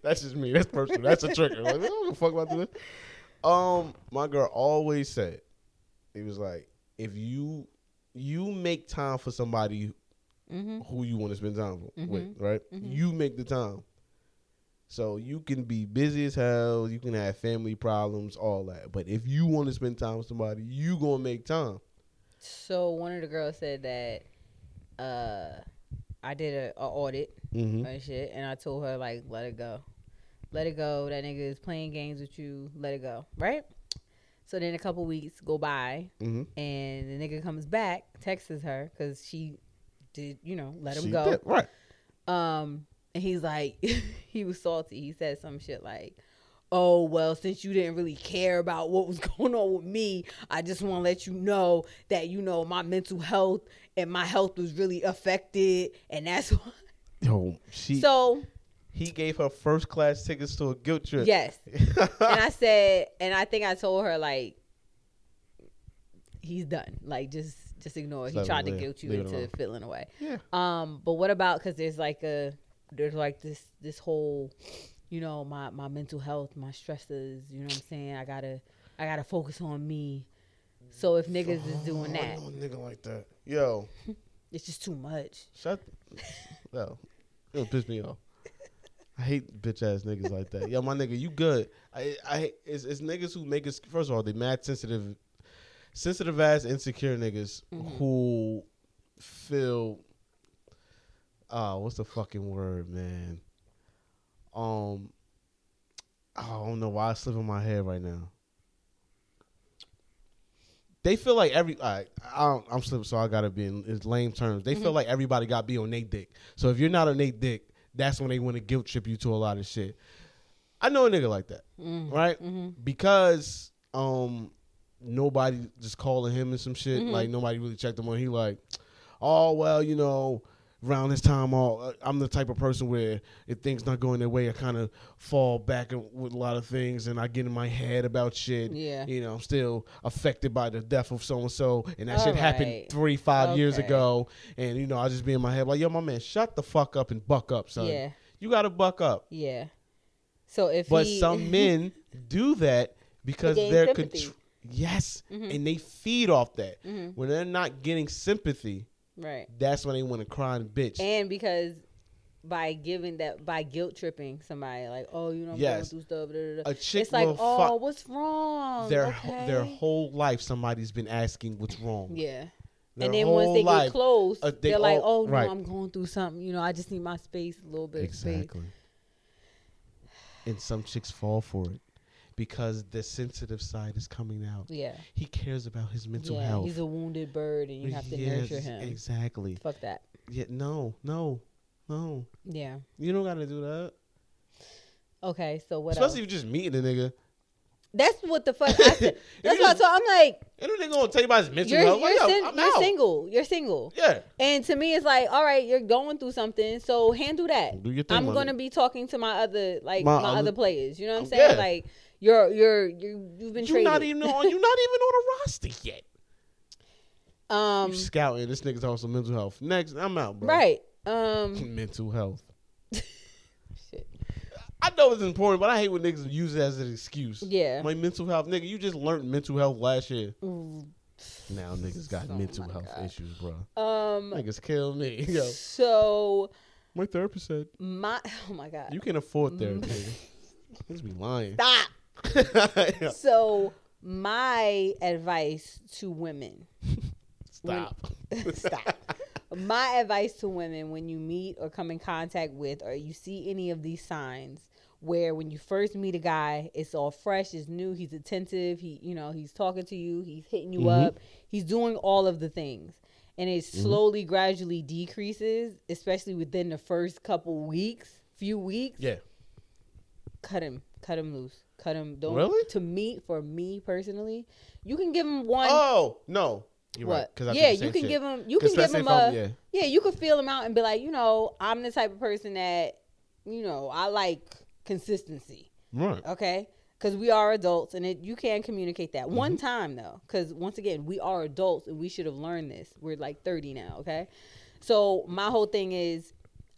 that's just me that's personal that's a trigger like, I don't give a fuck about this um my girl always said he was like if you you make time for somebody Mhm. who you want to spend time Mhm. with right Mhm. you make the time so you can be busy as hell you can have family problems all that but if you want to spend time with somebody you gonna make time So one of the girls said that uh I did a, a audit mm-hmm. and shit, and I told her like, let it go, let it go. That nigga is playing games with you. Let it go, right? So then a couple weeks go by, Mm-hmm. and the nigga comes back, texts her because she did, you know, let him She go. did, right Um, and he's like, he was salty. He said some shit like, "Oh well, since you didn't really care about what was going on with me, I just want to let you know that you know my mental health and my health was really affected, and that's why." Yo, she So he gave her first class tickets to a guilt trip. yes, and I said, and I think I told her like, he's done. Like just just ignore. it. He tried to guilt you Leave into feeling away. Yeah. Um, but what about because there's like a there's like this this whole, you know, my my mental health, my stresses. You know what I'm saying? I gotta I gotta focus on me. So if niggas is doing Oh, I that, a nigga like that. Yo, it's just too much. shut. no, it'll piss me off. I hate bitch ass niggas like that. Yo, my nigga, you good? I, I, it's, it's niggas who make us. First of all, they mad sensitive, sensitive ass insecure niggas who feel. Uh, what's the fucking word, man? Um, I don't know why it's slipping my head right now. They feel like every I, I don't, I'm slipping, so I gotta be in, in lame terms. They feel like everybody got to be on Nate dick. So if you're not on Nate dick, that's when they want to guilt trip you to a lot of shit. I know a nigga like that, mm-hmm. right? Mm-hmm. Because um, nobody just calling him and some shit. Mm-hmm. Like nobody really checked him on. He like, oh well, you know, around this time, all uh, I'm the type of person where if things not going their way, I kind of fall back with a lot of things, and I get in my head about shit. Yeah. you know, I'm still affected by the death of so and so, and that shit All happened three, five years ago, and you know, I just be in my head like, yo, my man, shut the fuck up and buck up, son. Yeah. you gotta buck up. Yeah. So if But he, some men do that because they're contr- yes, Mhm. and they feed off that. Mhm. When they're not getting sympathy, right, that's when they want to cry and bitch. and because by giving that by guilt tripping somebody like, oh, you know, I'm Yes. going through stuff. da, da, da. a chick It's like, oh, fuck what's wrong? their okay. their whole life. Somebody's been asking what's wrong. yeah. Their and then once they life. get close, uh, they are like, "Oh no. I'm going through something. You know, I just need my space, a little bit of space." Exactly. And some chicks fall for it because the sensitive side is coming out. Yeah, He cares about his mental yeah. health. He's a wounded bird, and you have to Yes, nurture him. Exactly. Fuck that. Yeah. No. No. No. Yeah. You don't got to do that. Okay. So what Especially else? if you just meeting a nigga. That's what the fuck. I said. That's what. So I'm like, And then they gonna tell you about his mental you're health. you're, Like, sin- I'm you're single. You're single. Yeah. And to me, it's like, all right, you're going through something, so handle that. Do your thing, I'm gonna be talking to my other, like My my, other- other players. You know what I'm saying? yeah. Like you're you're you you've been You're traded. not even on. You're not even on a roster yet. um, you scouting. This nigga's also mental health. Next, I'm out, bro. right. Um, Mental health. shit. I know it's important, but I hate when niggas use it as an excuse. Yeah. My mental health, nigga. You just learned mental health last year. Mm, Now niggas got Oh mental health God. issues, bro. Um. Niggas kill me. Yo, So my therapist said my oh my god. you can afford therapy. nigga. Niggas be lying. Stop. Yeah. So my advice to women. Stop. Stop. My advice to women when you meet or come in contact with or you see any of these signs where when you first meet a guy, it's all fresh, it's new, he's attentive, he you know, he's talking to you, he's hitting you Mhm. up, he's doing all of the things. And it Mm-hmm. slowly gradually decreases, especially within the first couple weeks, few weeks. Yeah. Cut him, cut him loose. Cut him. Don't Really? to me, for me personally, you can give him one Oh no. You're what? right. yeah, you can shit. give him. You can give him if a. yeah. Yeah. you can feel him out and be like, you know, I'm the type of person that, you know, I like consistency. Right. Okay, because we are adults, and it, you can communicate that Mm-hmm. one time though. Because once again, we are adults, and we should have learned this. We're like 30 now. Okay, so my whole thing is,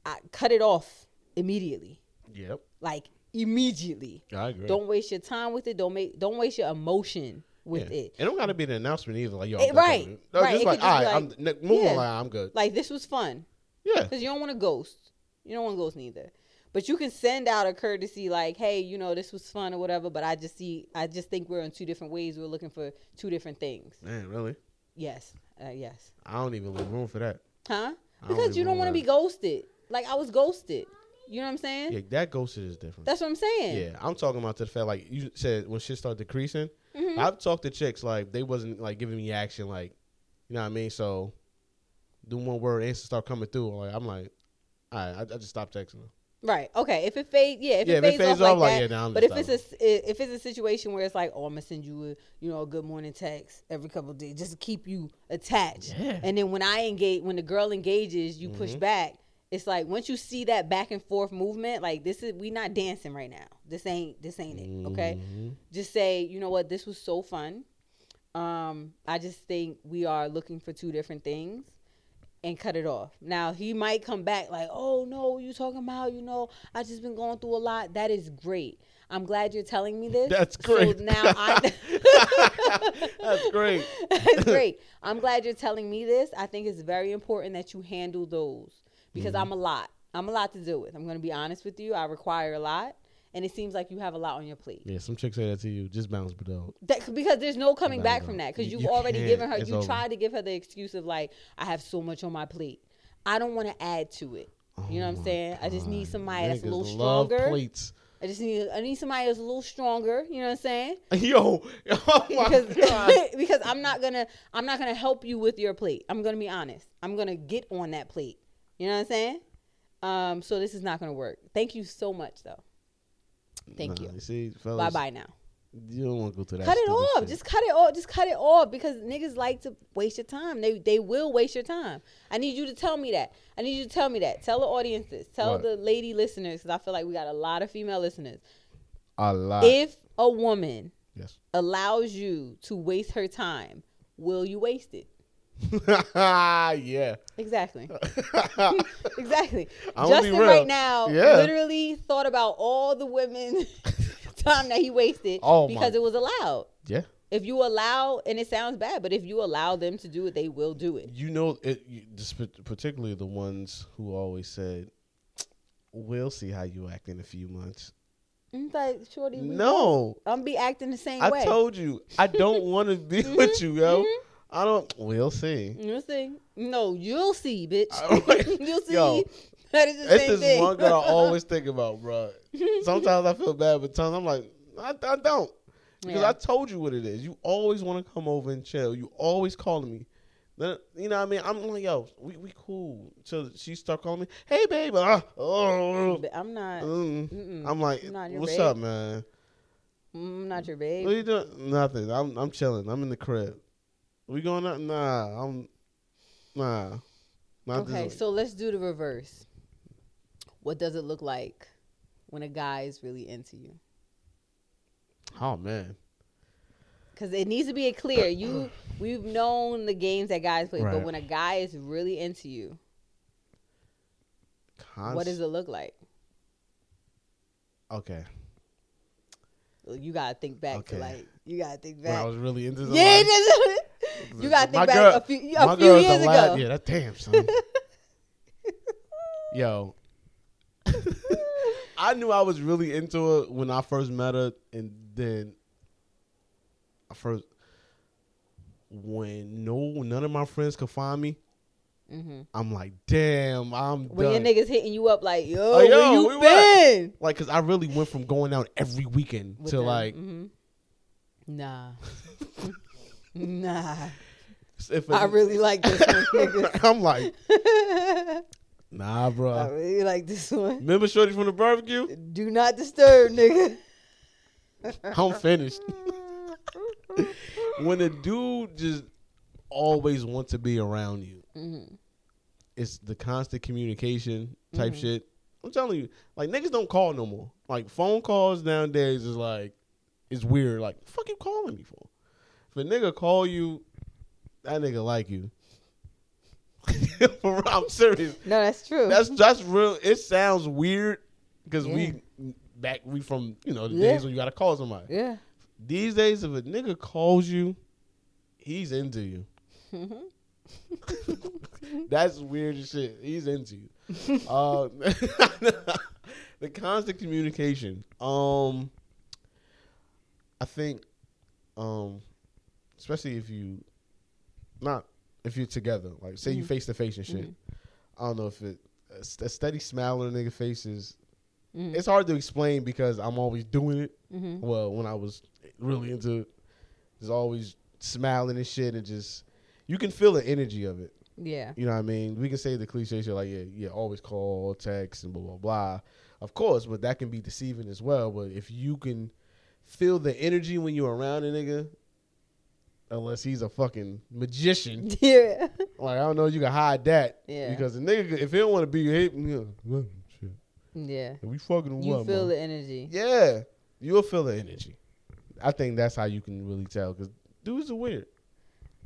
I cut it off immediately, Yep. like immediately. I agree. Don't waste your time with it. Don't make. Don't waste your emotion with yeah. it. It don't gotta be an announcement either. Like yo, I'm right. No, right. Just It like, all be like- I'm ne- move Yeah. on. Like, I'm good. Like this was fun. Yeah. because you don't want to ghost. You don't want to ghost neither. But you can send out a courtesy like, "Hey, you know, this was fun or whatever." But I just see, I just think we're in two different ways. We're looking for two different things. Man, really? Yes, uh, yes, I don't even leave room for that. huh? I don't Because you don't wanna- be ghosted. Like I was ghosted. You know what I'm saying? Yeah, that ghosted is different. That's what I'm saying. Yeah, I'm talking about to the fact like you said when shit started decreasing. Mhm. I've talked to chicks like they wasn't like giving me action like, you know what I mean. So, the one word answer start coming through. Like I'm like, all right, I, I just stopped texting them. Right. Okay. If it fades, yeah. If Yeah, it if it fades, fades off, off, like like, that. yeah, nah, I'm but just if it's a if it's a situation where it's like, oh, I'm gonna send you a you know a good morning text every couple of days just to keep you attached. Yeah. Mm-hmm. And then when I engage, when the girl engages, you push back. It's like once you see that back and forth movement, like this is we not dancing right now. This ain't this ain't it. Okay. Mhm. Just say, you know what, this was so fun. Um, I just think we are looking for two different things and cut it off. Now he might come back like, "Oh no, you talking about? You know, I just been going through a lot." That is great. I'm glad you're telling me this. That's great. So now I. That's great. That's great. I'm glad you're telling me this. I think it's very important that you handle those because Mm-hmm. I'm a lot. I'm a lot to deal with. I'm going to be honest with you. I require a lot, and it seems like you have a lot on your plate. Yeah, some chicks say that to you. Just bounce, but though. That, because there's no coming back from that because You- you've you already given her It's you over. tried to give her the excuse of like i have so much on my plate i don't want to add to it you know what Oh i'm my saying i just need God. somebody that's a little stronger Plates. i just need i need somebody that's a little stronger you know what i'm saying Yo, oh my because god. because i'm not gonna i'm not gonna help you with your plate i'm gonna be honest i'm gonna get on that plate you know what i'm saying um so this is not gonna work thank you so much though thank Nah, you see, bye bye now You don't want to go to that. cut it off. shit. Just cut it off. Just cut it off because niggas like to waste your time. They they will waste your time. I need you to tell me that. I need you to tell me that. Tell the audiences. Tell What? the lady listeners because I feel like we got a lot of female listeners. a lot. If a woman yes. allows you to waste her time, will you waste it? yeah. Exactly. exactly. I'm Justin right now Yeah. literally thought about all the women time that he wasted Oh, my- because it was allowed. Yeah. If you allow, and it sounds bad, but if you allow them to do it, they will do it. You know, it, you, particularly the ones who always said, "We'll see how you act in a few months." It's like, shorty, we No, I'm be acting the same I way. I told you I don't want to be with you, yo. Mm-hmm. I don't. We'll see. You'll see. No, you'll see, bitch. I- you'll see. Yo, that is the It's same this thing. one girl I always think about, bro. Sometimes I feel bad, but times I'm like, I, I don't. Because Yeah. I told you what it is. You always want to come over and chill. You always calling me. Then you know what I mean? I'm like, yo, we, we cool. So she start calling me, hey babe. Uh, oh. I'm not. Mm. I'm like, I'm not what's babe. up, man? I'm not your baby. What babe. you doing? Nothing. I'm I'm chilling. I'm in the crib. We going out? Nah. I'm nah. Not Okay, so let's do the reverse. What does it look like when a guy is really into you? Oh man. Because it needs to be a clear. You, we've known the games that guys play, but when a guy is really into you, what does it look like? Okay. You gotta think back Okay. to like you gotta think When I was really into Yeah, somebody. that's- you gotta think My back girl- a few my a few girl's years ago. Yeah, that damn son. Yo, I knew I was really into her when I first met her, and then I first when no none of my friends could find me. I'm like, damn, I'm Mm-hmm. When done. your niggas hitting you up like, yo, Oh, yo, where you we been? like, cause I really went from going out every weekend With to them. like, Mhm. nah, nah. if I really like this one, nigga. I'm like, nah, bro. I really like this one. Remember Shorty from the barbecue? Do not disturb, nigga. I'm finished. when a dude just always wants to be around you, Mm-hmm. it's the constant communication type shit. I'm telling you, like niggas don't call no more. Like phone calls nowadays is like it's weird. Like fuck you calling me for? If a nigga call you, that nigga like you. I'm serious. No, that's true. That's that's real. It sounds weird because Yeah. we back we from you know the Yeah. days when you gotta call somebody. yeah. These days, if a nigga calls you, he's into you. That's weird as shit. He's into you. uh, the constant communication. Um, I think, um, especially if you, not if you're together, like say you face to face and shit. Mm-hmm. I don't know if it a st- a steady smile on a nigga face is. Mm. It's hard to explain because I'm always doing it. Mm-hmm. Well, when I was really into it, just always smiling and shit, and just you can feel the energy of it. Yeah. You know what I mean? We can say the cliche shit like, yeah, yeah, always call, text, and blah blah blah. Of course, but that can be deceiving as well. But if you can feel the energy when you're around a nigga, unless he's a fucking magician, Yeah. like I don't know, you can hide that. Yeah. Because the nigga, if he don't want to be, hey, yeah, well, shit, Yeah. we fucking You what, feel man? the energy. Yeah, you'll feel the energy. I think that's how you can really tell because dudes are weird.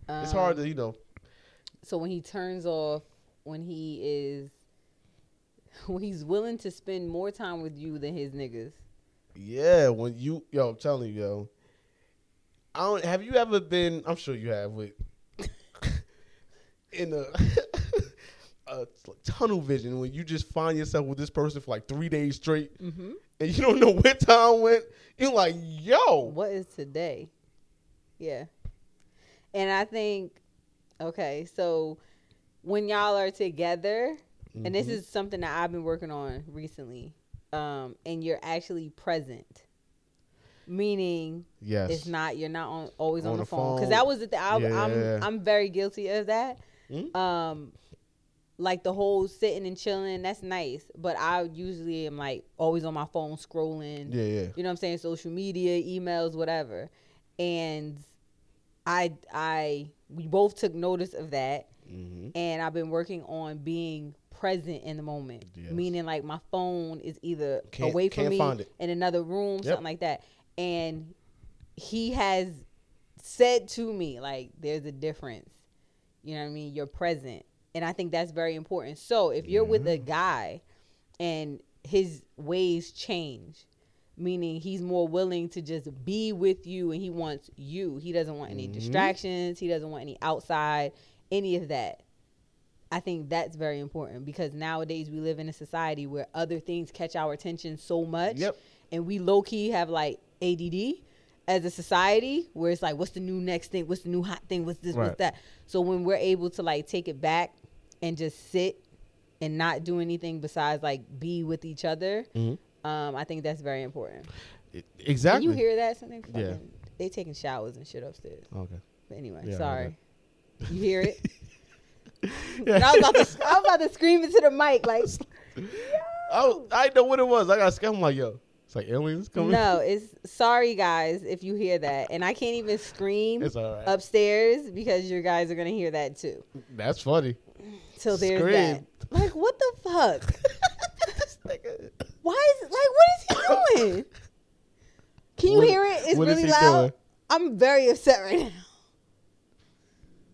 it's hard Um, to you know. So when he turns off, when he is, when he's willing to spend more time with you than his niggas. Yeah, when you yo, I'm telling you, yo. I don't have you ever been I'm sure you have with in a, a tunnel vision when you just find yourself with this person for like three days straight Mm-hmm. and you don't know where time went. You're like, yo. What is today? Yeah. And I think, okay, so when y'all are together, and this is something that I've been working on recently, um, and you're actually present, meaning Yes. it's not you're not on always on, On the, the phone because that was the thing. I, Yeah. I'm I'm very guilty of that. Mm. Um, like the whole sitting and chilling, that's nice. But I usually am like always on my phone scrolling. Yeah, yeah. You know what I'm saying? Social media, emails, whatever. And I I we both took notice of that. Mm-hmm. And I've been working on being present in the moment. Yes. Meaning like my phone is either Can't- away from me in another room, Yep. something like that. And he has said to me like there's a difference. You know what I mean? You're present. And I think that's very important. So if you're with a mm-hmm. guy and his ways change, meaning he's more willing to just be with you and he wants you. He doesn't want any mm-hmm. distractions, he doesn't want any outside, any of that. I think that's very important because nowadays we live in a society where other things catch our attention so much. Yep. And we low key have like ADD as a society where it's like, what's the new next thing? What's the new hot thing? What's this? Right. What's that? So when we're able to like take it back and just sit and not do anything besides like be with each other, Mm-hmm. um, I think that's very important. Exactly. Can you hear that? Something Yeah. they taking showers and shit upstairs. Okay. But anyway, Yeah, I sorry. You hear it? Yeah. I was about to, I was about to scream into the mic like, Oh, I didn't know what it was. I got scared. I'm like, yo, it's like aliens coming. no, it's sorry guys if you hear that, and I can't even scream It's all right. upstairs because your guys are gonna hear that too. That's funny. So there's Scream. that. Like, what the fuck? Why is like what is he doing? Can you What- hear it? It's really loud. doing? I'm very upset right now.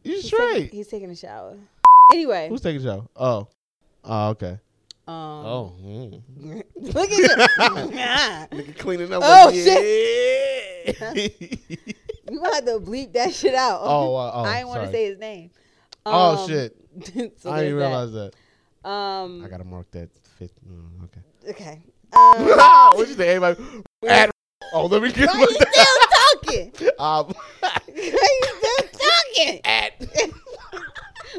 You He's straight? taking, he's taking a shower. Anyway, Who's taking a shower? Oh. Oh, okay. Um, Oh. mm. look at you. Nigga cleaning up. Oh, like, shit. yeah. You gonna have to bleep that shit out. Oh, uh, oh, I didn't want to say his name. Oh, Um, shit. so I didn't realize that. that. Um, I gotta mark that fifth. mm, okay. okay. Um, what you think? Everybody. Ad- oh, let me get why you still talking? um, Why you still talking? ad-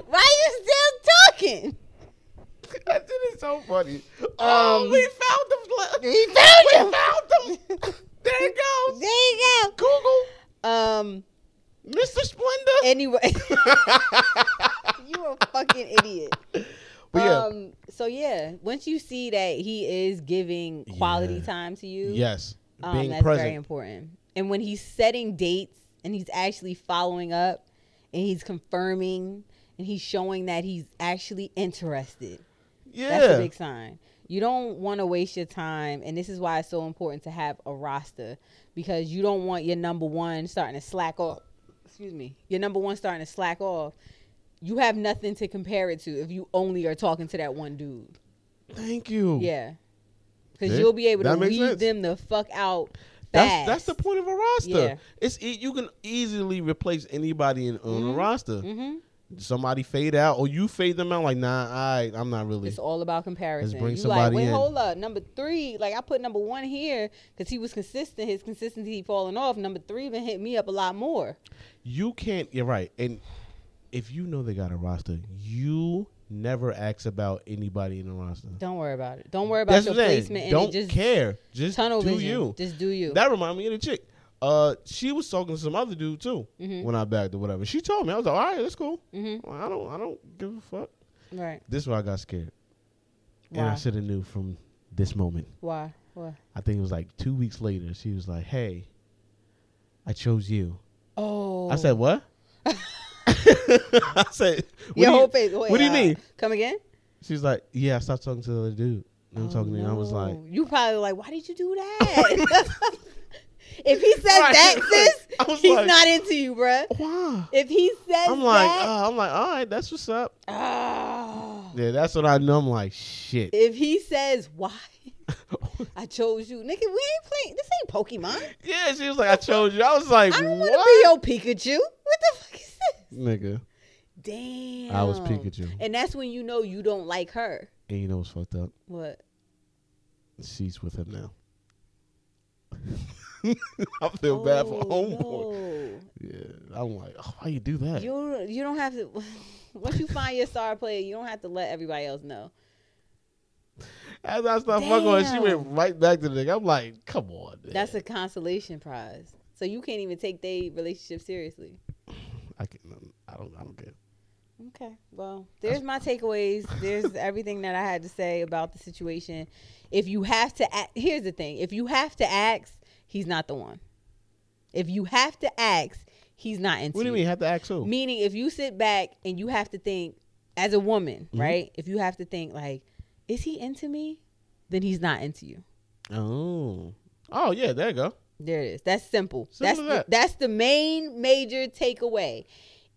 Why you still talking? That shit is so funny. Oh, Um, we found the. We found we found them. There it goes. There you go. Google, go. Um. Mr. Splendor. Anyway, you a fucking idiot. yeah, Um. So yeah, once you see that he is giving quality Yeah. time to you, yes, um, being that's present. very important. And when he's setting dates and he's actually following up and he's confirming and he's showing that he's actually interested, yeah, that's a big sign. You don't want to waste your time, and this is why it's so important to have a roster because you don't want your number one starting to slack off. Excuse me, your number one starting to slack off. You have nothing to compare it to if you only are talking to that one dude. Thank you. Yeah, because you'll be able to That weed sense. them the fuck out That's fast. that's the point of a roster. Yeah. It's e- you can easily replace anybody in, on a roster. hmm Somebody fade out, or you fade them out. Like, nah, I, I'm not really. It's all about comparison. Let's bring you somebody like, wait, in. hold up. Number three, like I put number one here because he was consistent. His consistency falling off. Number three been hit me up a lot more. You can't. You're right. And if you know they got a roster, you never ask about anybody in the roster. Don't worry about it. Don't worry about That's your what I'm saying. placement. Don't just care. Just tunnel do vision. you. Just do you. That remind me of the chick. Uh, she was talking to some other dude too Mm-hmm. when I backed or whatever. She told me I was like, all right, that's cool. Mhm. Well, I don't, I don't give a fuck. right. This is why I got scared, and I should have knew from this moment. Why? Why? I think it was like two weeks later. She was like, "Hey, I chose you." Oh. I said, "What?" I said, what Your do you- whole face. Wait, what do you uh, mean? Come again? She's like, "Yeah, I stopped talking to the other dude." And I'm Oh, talking to him. I was like, you probably like, why did you do that? if he says Right. that, sis, he's like- not into you, bruh. "Why?" If he says I'm like, that, uh, I'm like, all right, that's what's up. ah. Yeah, that's what I know. I'm like, shit. if he says why, I chose you, nigga. We ain't playing. This ain't Pokemon. yeah, she was like, I chose you. I was like, I don't want to be your Pikachu. What the fuck is this? Nigga, Damn. I was Pikachu. And that's when you know you don't like her. and you know what's fucked up? What? She's with him now. I feel bad for Oh, homeboy. no. Yeah, I'm like, oh, why you do that? You you don't have to. Once you find your star player, you don't have to let everybody else know. As I stopped fucking her, she went right back to the nigga. I'm like, come on, man. That's a consolation prize. So you can't even take their relationship seriously. I can, um, I don't, I don't care. Okay. Well, there's my takeaways. There's everything that I had to say about the situation. If you have to, a here's the thing: if you have to ask, he's not the one. If you have to ask, he's not into. What do you mean? You have to ask who? Meaning, if you sit back and you have to think, as a woman, Mm-hmm. right? If you have to think, like, is he into me? Then he's not into you. Oh. Oh yeah, there you go. There it is. That's simple. Simple that's as the, that's the main major takeaway.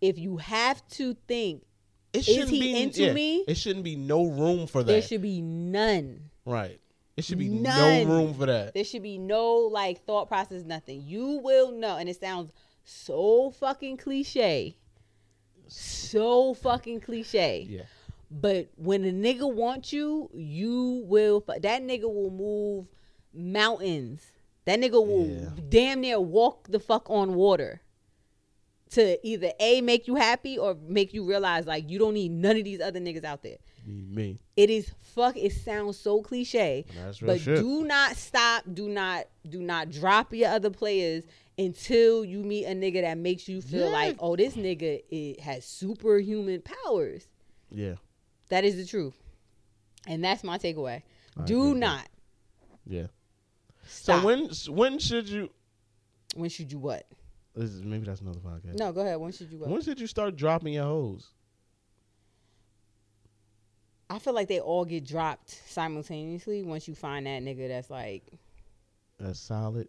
If you have to think, It Is shouldn't he be into yeah, me? It shouldn't be no room for that. there should be none. right. It should be None. no room for that. There should be no like thought process, nothing. You will know, and it sounds so fucking cliche, so fucking cliche. Yeah. But when a nigga wants you, you will. That nigga will move mountains. That nigga will Yeah. damn near walk the fuck on water to either a make you happy or make you realize like you don't need none of these other niggas out there. Need me. It is fuck. It sounds so cliche, That's real but shit. do not stop. Do not do not drop your other players until you meet a nigga that makes you feel Yeah. like, oh, this nigga it has superhuman powers. Yeah. That is the truth, and that's my takeaway. I do not Yeah. stop. So when when should you? when should you what? This is, maybe that's another podcast. No, go ahead. When should you what? When should you start dropping your hoes? I feel like they all get dropped simultaneously once you find that nigga that's like That's solid.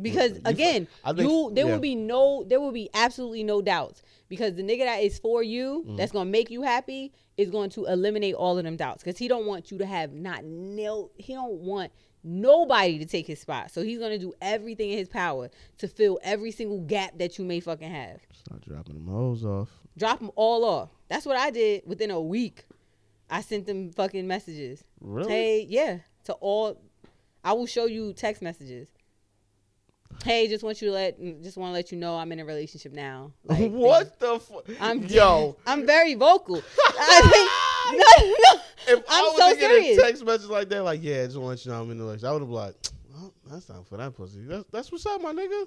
Because You again, think- you there yeah. will be no there will be absolutely no doubts because the nigga that is for you Mm-hmm. that's gonna make you happy is going to eliminate all of them doubts because he don't want you to have not no he don't want nobody to take his spot so he's gonna do everything in his power to fill every single gap that you may fucking have Start dropping them hoes off. drop them all off that's what I did within a week I sent them fucking messages Really? Hey, yeah, to all. I will show you text messages. Hey, just want you to let, just want to let you know I'm in a relationship now. Like, what the fuck? I'm yo. I'm very vocal. I think, no, no. If I'm I was so to get serious. a text message like that, like, yeah, I just want to you know I'm in the relationship, I would have been like, oh, that's not for that pussy. That's, that's what's up, my nigga.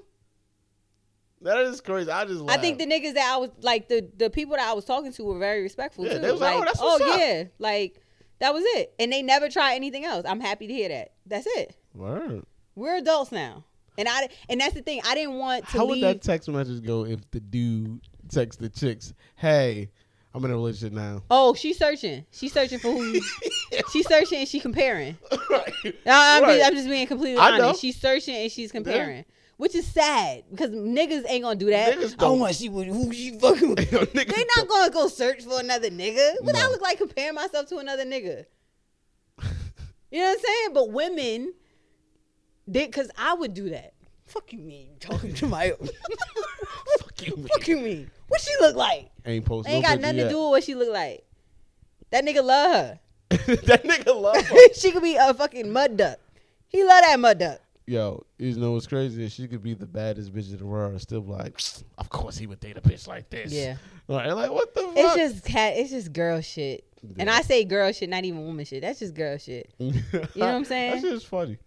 That is crazy. I just I think the niggas that I was like the the people that I was talking to were very respectful Yeah, too. they was like, oh, like, "Oh, that's what's up." yeah, like that was it, and they never tried anything else. I'm happy to hear that. That's it. Word. We're adults now, and I and that's the thing. I didn't want to How leave. would that text message go if the dude texts the chicks, hey, I'm in a relationship now? Oh, she's searching. She's searching for who. You, she's searching and she comparing. right. I- I'm, Right. just, I'm just being completely I honest. She's searching and she's comparing, which is sad because niggas ain't gonna do that. Niggas I don't. want to see what, who she fucking with. Yo, They not gonna go search for another nigga. What I look like comparing myself to another nigga? You know what I'm saying? But women did because I would do that. Fuck you mean talking to my Fuck you, fuck you mean? What she look like? Ain't posted Ain't no got nothing yet. to do with what she look like. That nigga love her. that nigga love her. she could be a fucking mud duck. He love that mud duck. Yo, you know what's crazy? is She could be the baddest bitch in the world and still be like, of course he would date a bitch like this. Yeah. Like, like what the fuck? It's just cat. It's just girl shit. And I say girl shit, not even woman shit. That's just girl shit. you know what I'm saying? That shit's funny.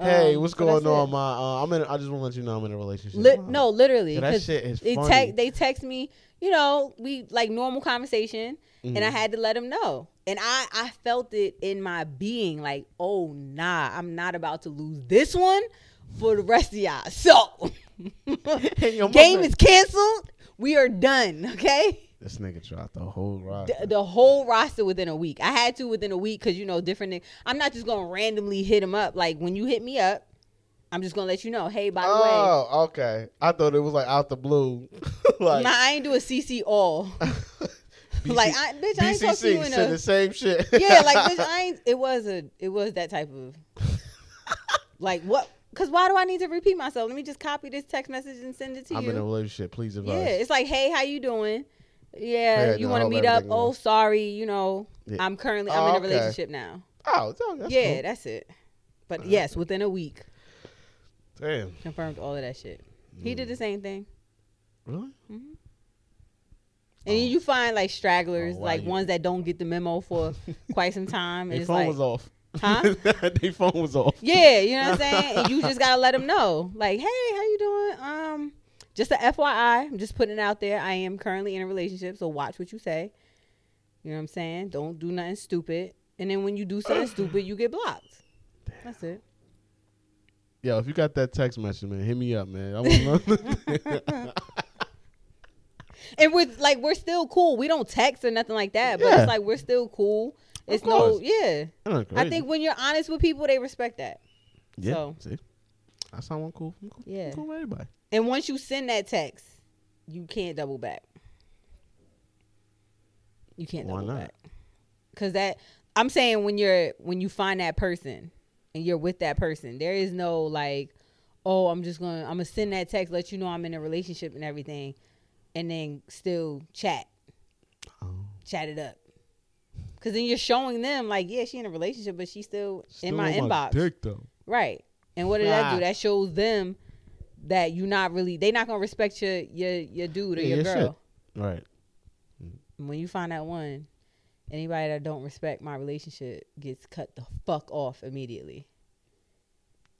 Hey, Um, what's so going on, it. my? Uh, I'm in. I just want to let you know I'm in a relationship. Li- no, literally. Yeah, that shit is they funny. text they text me, you know, we like normal conversation, and I Mm-hmm. had to let him know. And I I felt it in my being, like, oh nah, I'm not about to lose this one for the rest of y'all. So game is canceled. We are done. Okay. This nigga dropped the whole rock. the, the whole roster within a week. I had to within a week because you know different. I'm not just gonna randomly hit him up. Like when you hit me up, I'm just gonna let you know. Hey, by the way, Oh, okay. I thought it was like out the blue. like nah, I ain't do a CC all. like, I, bitch, I ain't talk to you BCC in a the same shit. yeah. Like bitch, I ain't. It was a. It was that type of. like what? Because why do I need to repeat myself? Let me just copy this text message and send it to you. I'm in a relationship. Please advise. Yeah, it's like, hey, how you doing? Yeah, Yeah, you no, want to meet up? Oh, sorry, you know, Yeah. I'm currently I'm Oh, in a okay. relationship now. Oh, that's yeah, cool. that's it. But yes, within a week, Damn. confirmed all of that shit. He Mm. did the same thing. Really? And you find like stragglers, Oh, wow, like ones that don't get the memo for quite some time. Their it's phone like, was off. Huh? Their phone was off. yeah, you know what I'm saying. And you just gotta let them know, like, hey, how you doing? Um, just a FYI, I'm just putting it out there. I am currently in a relationship, so watch what you say. You know what I'm saying? Don't do nothing stupid. And then when you do something stupid, you get blocked. That's it. Yo, if you got that text message, man, hit me up, man. I want to know. And with like we're still cool. We don't text or nothing like that, but Yeah. it's like we're still cool. It's no yeah. I think when you're honest with people, they respect that. yeah. so- See, I sound cool. I'm cool. Yeah. I'm cool with everybody. And once you send that text, you can't double back. You can't Why double not? back. Cause that I'm saying when you're when you find that person and you're with that person, there is no like, oh, I'm just gonna I'm gonna send that text, let you know I'm in a relationship and everything, and then still chat. Oh. Chat it up. Cause then you're showing them like, yeah, she in a relationship, but she's still, Still in my on inbox. dick though. Right. And what did that Ah. do? That shows them that you're not really They're not gonna respect your your your dude or Yeah, your your girl. Right. When you find that one, anybody that don't respect my relationship gets cut the fuck off immediately.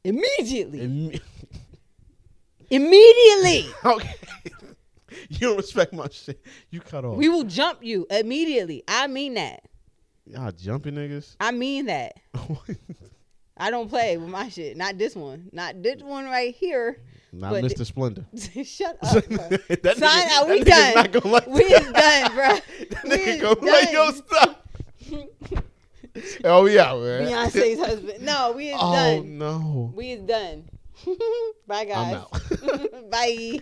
Immediately. Imme- immediately. okay. you don't respect my shit. You cut off. We will jump you immediately. I mean that. Y'all jumping niggas. I mean that. I don't play with my shit. Not this one. Not this one right here. Not Mr. Splendor. Shut up. bro. that Sign nigga- out. We done. Not gonna like we is done, bro. That We nigga gonna like done. your stuff. oh, out, man. Beyonce's husband. No, we is Oh done. no. We is done. Bye, guys. Bye.